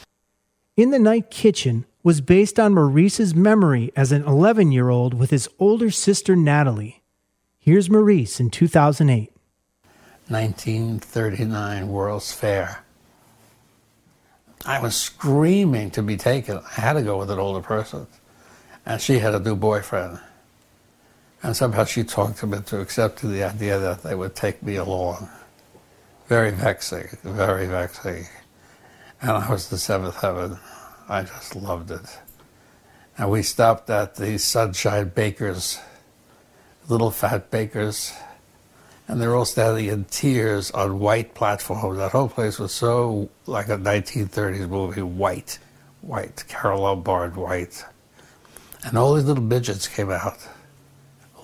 In the Night Kitchen was based on Maurice's memory as an 11 year old with his older sister Natalie. Here's Maurice in 2008. 1939 World's Fair. I was screaming to be taken. I had to go with an older person. And she had a new boyfriend. And somehow she talked him into accepting the idea that they would take me along. Very vexing, very vexing. And I was the seventh heaven. I just loved it. And we stopped at the Sunshine Bakers, little fat bakers, and they're all standing in tears on white platforms. That whole place was so like a 1930s movie, white, white, Carole Lombard white. And all these little midgets came out,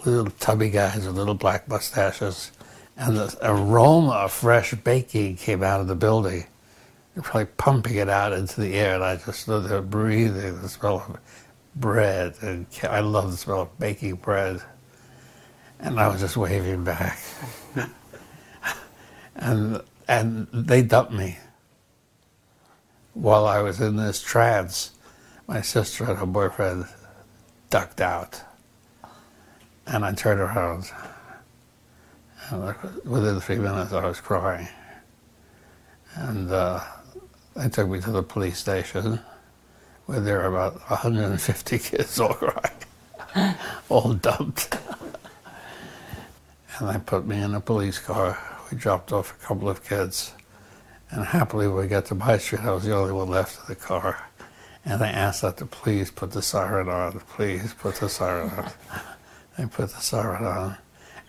little tubby guys with little black mustaches, and the aroma of fresh baking came out of the building. They're probably pumping it out into the air, and I just stood there breathing the smell of bread, and I love the smell of baking bread. And I was just waving back. and and they dumped me. While I was in this trance, my sister and her boyfriend ducked out. And I turned around. And within three minutes, I was crying. And uh, they took me to the police station where there were about 150 kids all crying, all dumped. And they put me in a police car. We dropped off a couple of kids. And happily, we got to my street, I was the only one left in the car. And they asked that to please put the siren on. Please put the siren on. they put the siren on.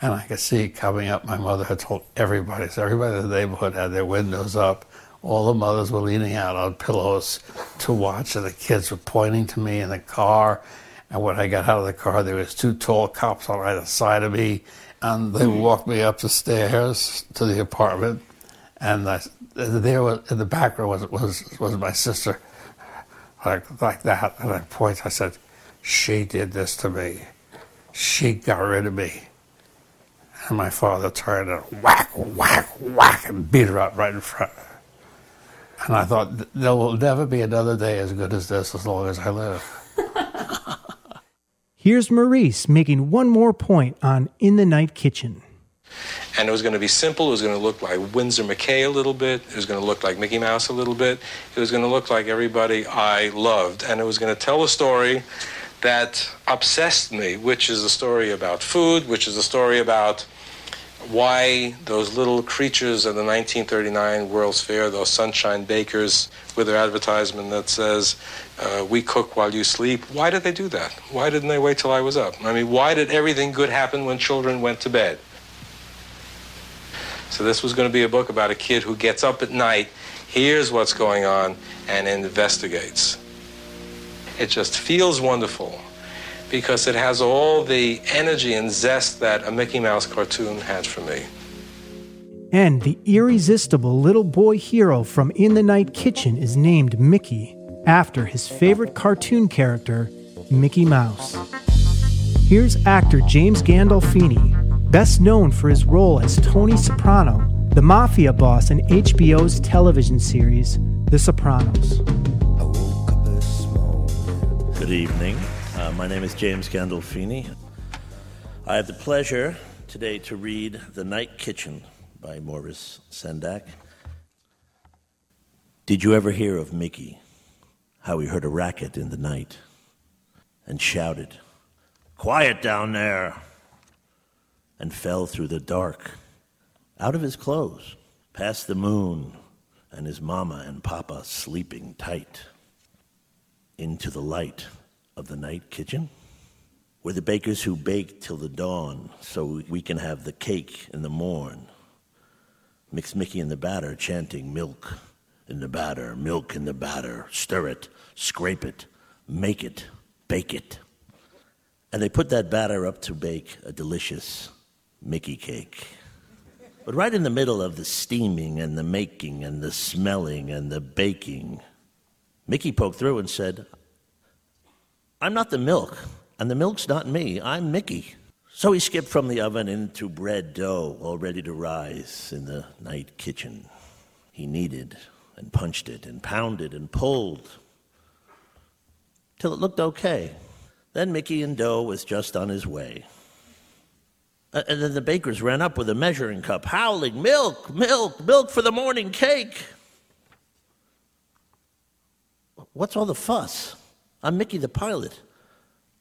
And I could see coming up. My mother had told everybody. So everybody in the neighborhood had their windows up. All the mothers were leaning out on pillows to watch, and the kids were pointing to me in the car. And when I got out of the car, there was two tall cops on either side of me, and they walked me up the stairs to the apartment. And I, there was in the background was was was my sister, like like that. And I point. I said, "She did this to me. She got rid of me." And my father turned and whack, whack, whack, and beat her up right in front. And I thought, there will never be another day as good as this as long as I live. Here's Maurice making one more point on In the Night Kitchen. And it was going to be simple. It was going to look like Winsor McCay a little bit. It was going to look like Mickey Mouse a little bit. It was going to look like everybody I loved. And it was going to tell a story that obsessed me, which is a story about food, which is a story about why those little creatures at the 1939 World's Fair, those sunshine bakers with their advertisement that says, uh, we cook while you sleep, why did they do that? Why didn't they wait till I was up? I mean, why did everything good happen when children went to bed? So this was going to be a book about a kid who gets up at night, hears what's going on, and investigates. It just feels wonderful because it has all the energy and zest that a Mickey Mouse cartoon had for me. And the irresistible little boy hero from In the Night Kitchen is named Mickey after his favorite cartoon character, Mickey Mouse. Here's actor James Gandolfini, best known for his role as Tony Soprano, the mafia boss in HBO's television series, The Sopranos. Good evening. Uh, my name is James Gandolfini. I have the pleasure today to read The Night Kitchen by Maurice Sendak. Did you ever hear of Mickey? How he heard a racket in the night and shouted, Quiet down there! and fell through the dark, out of his clothes, past the moon, and his mama and papa sleeping tight. Into the light of the night kitchen. We're the bakers who bake till the dawn so we can have the cake in the morn. Mix Mickey in the batter, chanting milk in the batter, milk in the batter, stir it, scrape it, make it, bake it. And they put that batter up to bake a delicious Mickey cake. But right in the middle of the steaming and the making and the smelling and the baking, Mickey poked through and said, I'm not the milk, and the milk's not me. I'm Mickey. So he skipped from the oven into bread dough, all ready to rise in the night kitchen. He kneaded and punched it and pounded and pulled till it looked okay. Then Mickey and dough was just on his way. And then the bakers ran up with a measuring cup, howling, Milk, milk, milk for the morning cake. What's all the fuss? I'm Mickey the pilot.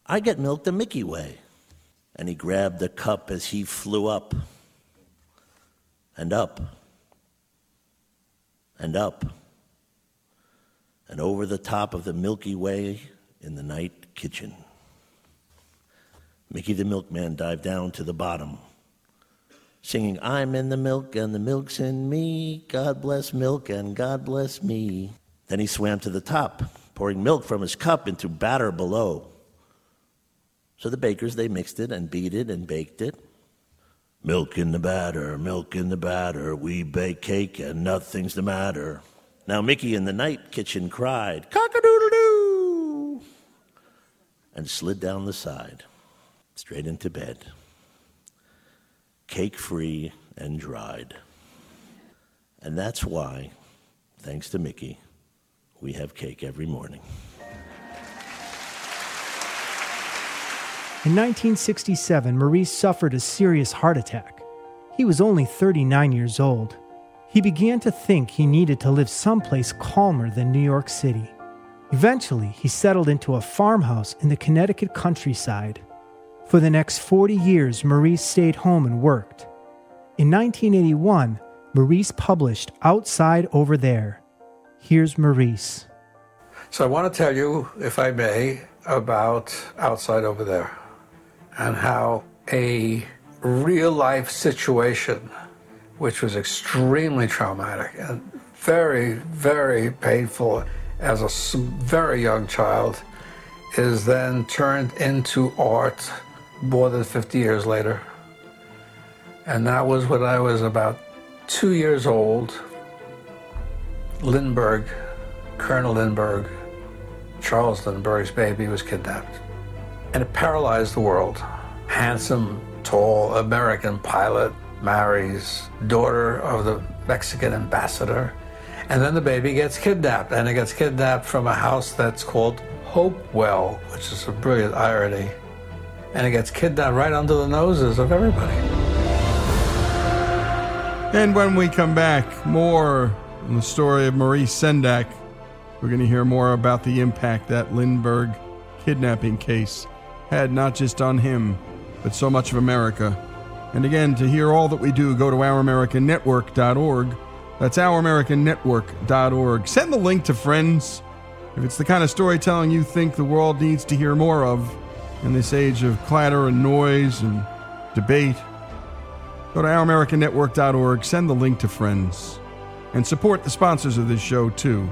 I get milk the Mickey way. And he grabbed the cup as he flew up and up and up and over the top of the Milky Way in the night kitchen. Mickey the milkman dived down to the bottom, singing, I'm in the milk and the milk's in me. God bless milk and God bless me. Then he swam to the top, pouring milk from his cup into batter below. So the bakers, they mixed it and beat it and baked it. Milk in the batter, milk in the batter, we bake cake and nothing's the matter. Now Mickey in the night kitchen cried, cock-a-doodle-doo, and slid down the side, straight into bed, cake free and dried. And that's why, thanks to Mickey, we have cake every morning. In 1967, Maurice suffered a serious heart attack. He was only 39 years old. He began to think he needed to live someplace calmer than New York City. Eventually, he settled into a farmhouse in the Connecticut countryside. For the next 40 years, Maurice stayed home and worked. In 1981, Maurice published Outside Over There. Here's Maurice. So I want to tell you, if I may, about Outside Over There and how a real life situation, which was extremely traumatic and very, very painful as a very young child, is then turned into art more than 50 years later. And that was when I was about two years old. Lindbergh, Colonel Lindbergh, Charles Lindbergh's baby was kidnapped. And it paralyzed the world. Handsome, tall American pilot marries daughter of the Mexican ambassador. And then the baby gets kidnapped, and it gets kidnapped from a house that's called Hopewell, which is a brilliant irony. And it gets kidnapped right under the noses of everybody. And when we come back, more on the story of Maurice Sendak. We're going to hear more about the impact that Lindbergh kidnapping case had not just on him, but so much of America. And again, to hear all that we do, go to ouramericannetwork.org. That's ouramericannetwork.org. Send the link to friends. If it's the kind of storytelling you think the world needs to hear more of in this age of clatter and noise and debate, go to ouramericannetwork.org, send the link to friends, and support the sponsors of this show too.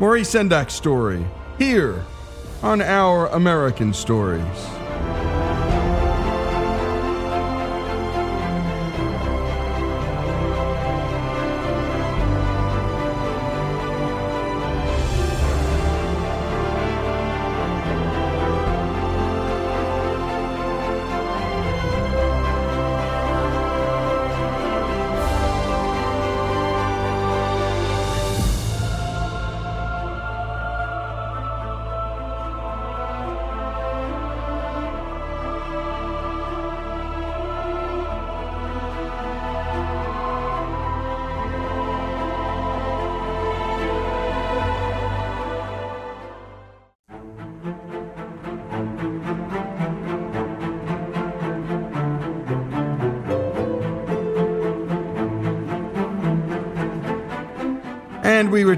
Maurice Sendak's story, here on Our American Stories.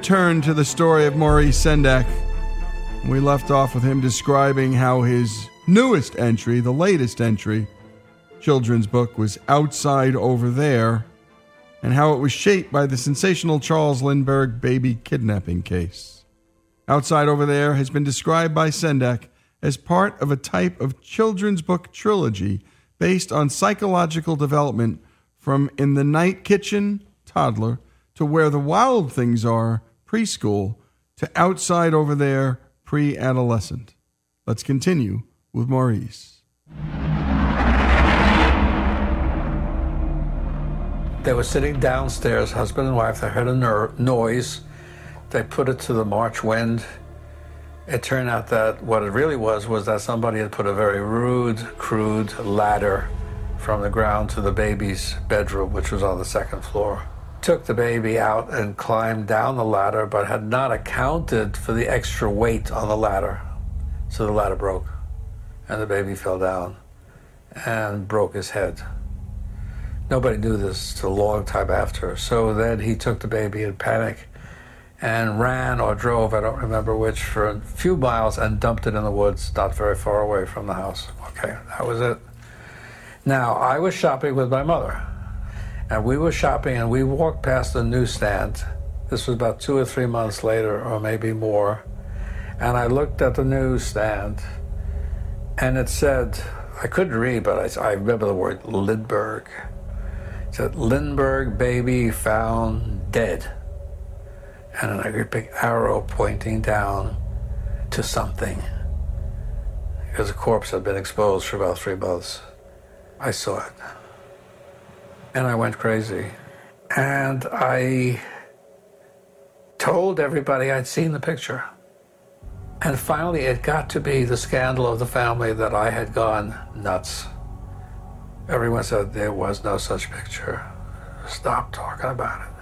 Return to the story of Maurice Sendak. We left off with him describing how his newest entry, the latest entry, children's book, was Outside Over There, and how it was shaped by the sensational Charles Lindbergh baby kidnapping case. Outside Over There has been described by Sendak as part of a type of children's book trilogy based on psychological development from In the Night Kitchen, toddler, to Where the Wild Things Are, preschool, to Outside Over There, pre adolescent. Let's continue with Maurice. They were sitting downstairs, husband and wife. They heard a ner- noise. They put it to the March wind. It turned out that what it really was was that somebody had put a very rude, crude ladder from the ground to the baby's bedroom, which was on the second floor. Took the baby out and climbed down the ladder, but had not accounted for the extra weight on the ladder. So the ladder broke, and the baby fell down and broke his head. Nobody knew this till a long time after. So then he took the baby in panic and ran or drove, I don't remember which, for a few miles and dumped it in the woods, not very far away from the house. Okay, that was it. Now, I was shopping with my mother, and we were shopping and we walked past the newsstand. This was about two or three months later, or maybe more. And I looked at the newsstand, and it said, I couldn't read, but I, I remember the word Lindbergh. It said, Lindbergh baby found dead. And a great big arrow pointing down to something. Because the corpse had been exposed for about three months. I saw it. And I went crazy. And I told everybody I'd seen the picture. And finally, it got to be the scandal of the family that I had gone nuts. Everyone said there was no such picture. Stop talking about it.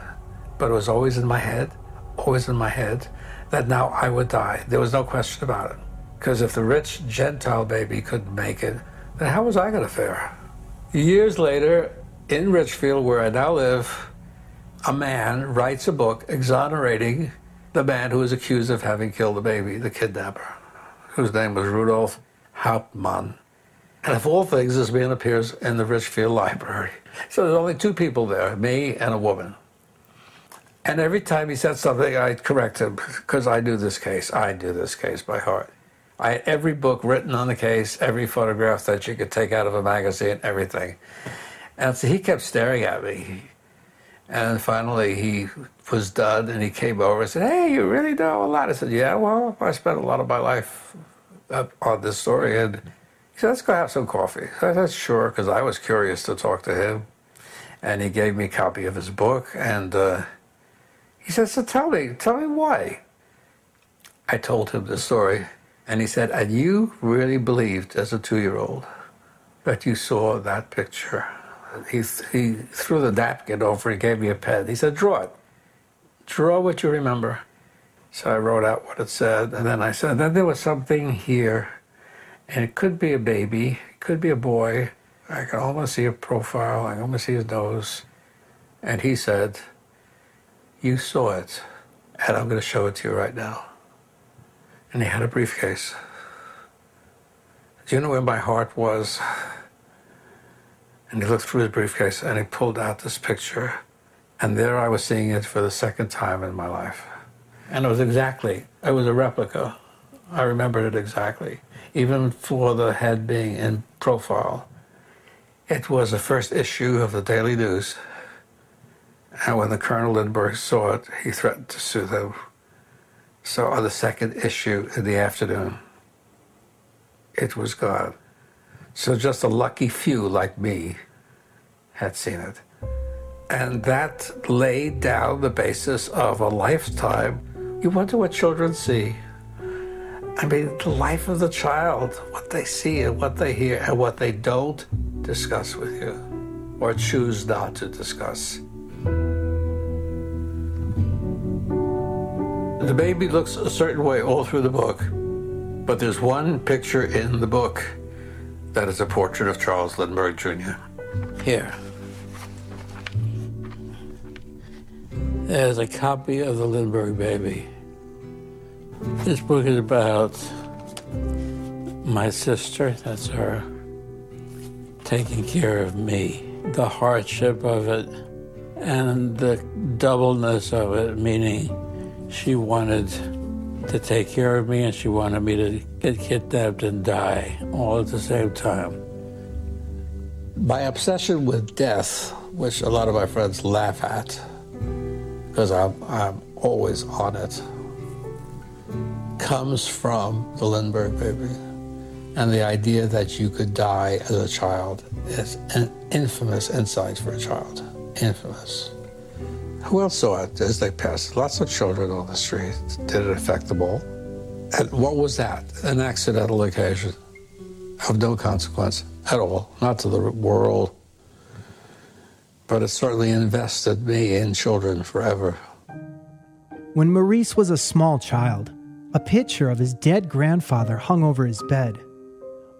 But it was always in my head, always in my head, that now I would die. There was no question about it. Because if the rich Gentile baby couldn't make it, then how was I going to fare? Years later, in Ridgefield, where I now live, a man writes a book exonerating the man who was accused of having killed the baby, the kidnapper, whose name was Rudolf Hauptmann. And of all things, this man appears in the Ridgefield Library. So there's only two people there, me and a woman. And every time he said something, I'd correct him because I knew this case. I knew this case by heart. I had every book written on the case, every photograph that you could take out of a magazine, everything. And so he kept staring at me. And finally, he was done and he came over and said, Hey, you really know a lot? I said, Yeah, well, I spent a lot of my life on this story. And he said, Let's go have some coffee. I said, Sure, because I was curious to talk to him. And he gave me a copy of his book. And uh, he said, So tell me, tell me why. I told him the story. And he said, And you really believed as a two year old that you saw that picture? He, he threw the napkin over, he gave me a pen. He said, Draw it. Draw what you remember. So I wrote out what it said. And then I said, Then there was something here. And it could be a baby, it could be a boy. I can almost see a profile, I can almost see his nose. And he said, You saw it, and I'm going to show it to you right now and he had a briefcase. Do you know where my heart was? And he looked through his briefcase and he pulled out this picture. And there I was seeing it for the second time in my life. And it was exactly, it was a replica. I remembered it exactly. Even for the head being in profile. It was the first issue of the Daily News. And when the Colonel Lindbergh saw it, he threatened to sue them. So on the second issue in the afternoon, it was gone. So just a lucky few like me had seen it. And that laid down the basis of a lifetime. You wonder what children see. I mean, the life of the child, what they see and what they hear and what they don't discuss with you or choose not to discuss. The baby looks a certain way all through the book, but there's one picture in the book that is a portrait of Charles Lindbergh Jr. Here. There's a copy of The Lindbergh Baby. This book is about my sister, that's her, taking care of me. The hardship of it and the doubleness of it, meaning she wanted to take care of me and she wanted me to get kidnapped and die all at the same time. My obsession with death, which a lot of my friends laugh at, because I'm, I'm always on it, comes from the Lindbergh baby. And the idea that you could die as a child is an infamous insight for a child. Infamous. Who else saw it as they passed? Lots of children on the street. Did it affect them all? And what was that? An accidental occasion of no consequence at all, not to the world, but it certainly invested me in children forever. When Maurice was a small child, a picture of his dead grandfather hung over his bed.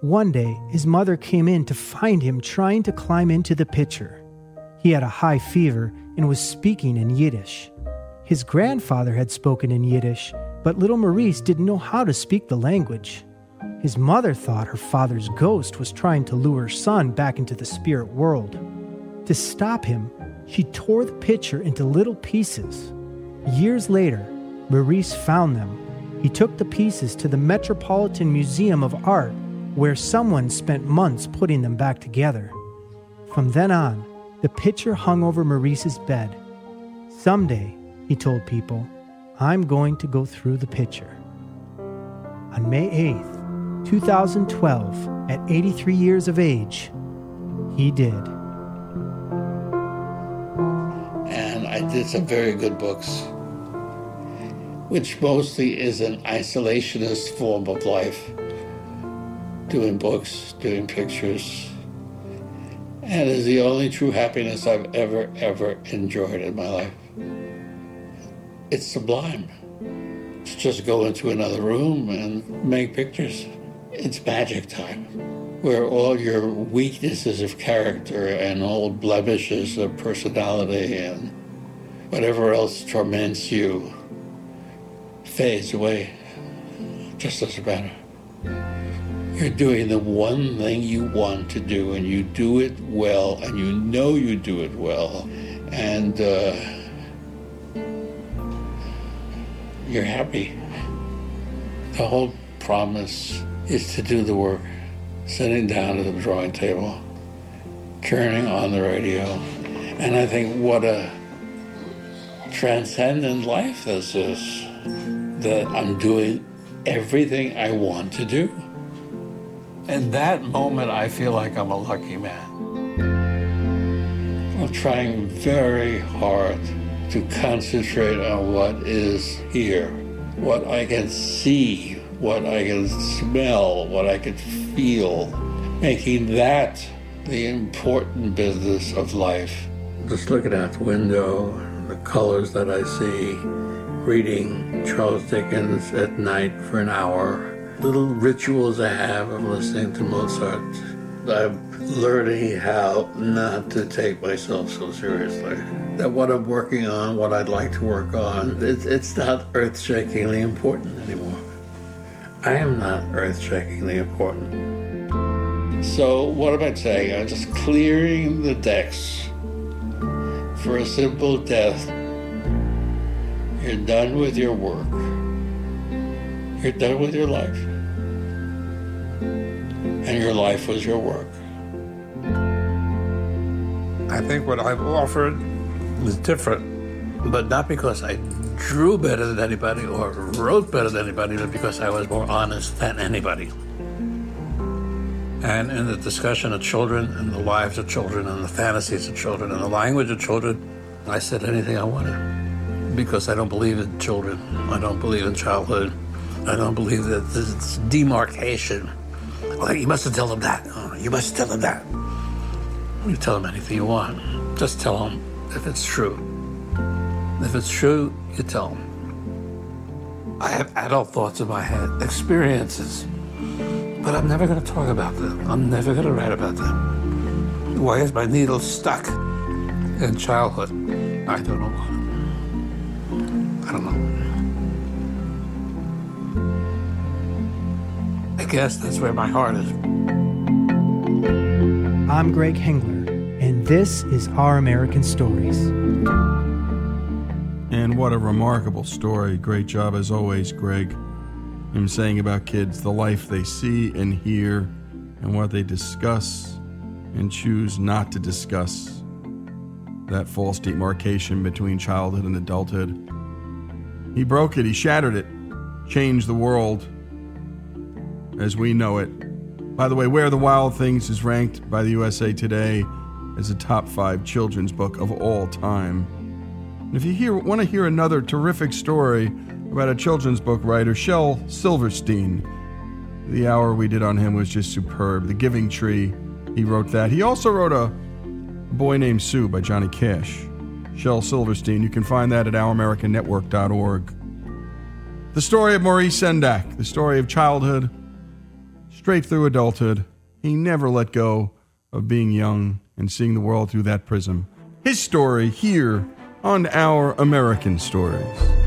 One day, his mother came in to find him trying to climb into the picture. He had a high fever and was speaking in Yiddish. His grandfather had spoken in Yiddish, but little Maurice didn't know how to speak the language. His mother thought her father's ghost was trying to lure her son back into the spirit world. To stop him, she tore the picture into little pieces. Years later, Maurice found them. He took the pieces to the Metropolitan Museum of Art, where someone spent months putting them back together. From then on, the picture hung over Maurice's bed. Someday, he told people, I'm going to go through the picture. On May 8th, 2012, at 83 years of age, he did. and I did some very good books, which mostly is an isolationist form of life. Doing books, doing pictures, and is the only true happiness I've ever, ever enjoyed in my life. It's sublime to just go into another room and make pictures. It's magic time where all your weaknesses of character and old blemishes of personality and whatever else torments you fades away. Just doesn't matter. You're doing the one thing you want to do, and you do it well, and you know you do it well, and uh, you're happy. The whole promise is to do the work sitting down at the drawing table, turning on the radio. And I think what a transcendent life this is that I'm doing everything I want to do. In that moment, I feel like I'm a lucky man. I'm trying very hard to concentrate on what is here, what I can see, what I can smell, what I can feel, making that the important business of life. Just looking out the window, the colors that I see, reading Charles Dickens at night for an hour, little rituals I have of listening to Mozart. I'm learning how not to take myself so seriously. That what I'm working on, what I'd like to work on, it's, it's not earth shakingly important anymore. I am not earth shakingly important. So, what am I saying? I'm just clearing the decks for a simple death. You're done with your work, you're done with your life. And your life was your work. I think what I've offered is different, but not because I drew better than anybody or wrote better than anybody, but because I was more honest than anybody. And in the discussion of children and the lives of children and the fantasies of children and the language of children, I said anything I wanted because I don't believe in children. I don't believe in childhood. I don't believe that this demarcation. You mustn't tell them that. Oh, you must tell them that. You tell them anything you want. Just tell them if it's true. If it's true, you tell them. I have adult thoughts in my head, experiences, but I'm never going to talk about them. I'm never going to write about them. Why is my needle stuck in childhood? I don't know. I don't know. I guess that's where my heart is. I'm Greg Hengler, and this is Our American Stories. And what a remarkable story. Great job as always, Greg. Him saying about kids the life they see and hear and what they discuss and choose not to discuss. That false demarcation between childhood and adulthood. He broke it, he shattered it, changed the world as we know it. By the way, Where the Wild Things is ranked by the USA Today as a top five children's book of all time. And if you hear, want to hear another terrific story about a children's book writer, Shel Silverstein, the hour we did on him was just superb. The Giving Tree, he wrote that. He also wrote a Boy Named Sue by Johnny Cash. Shel Silverstein, you can find that at ouramericannetwork.org. The story of Maurice Sendak, the story of childhood, straight through adulthood. He never let go of being young and seeing the world through that prism. His story here on Our American Stories.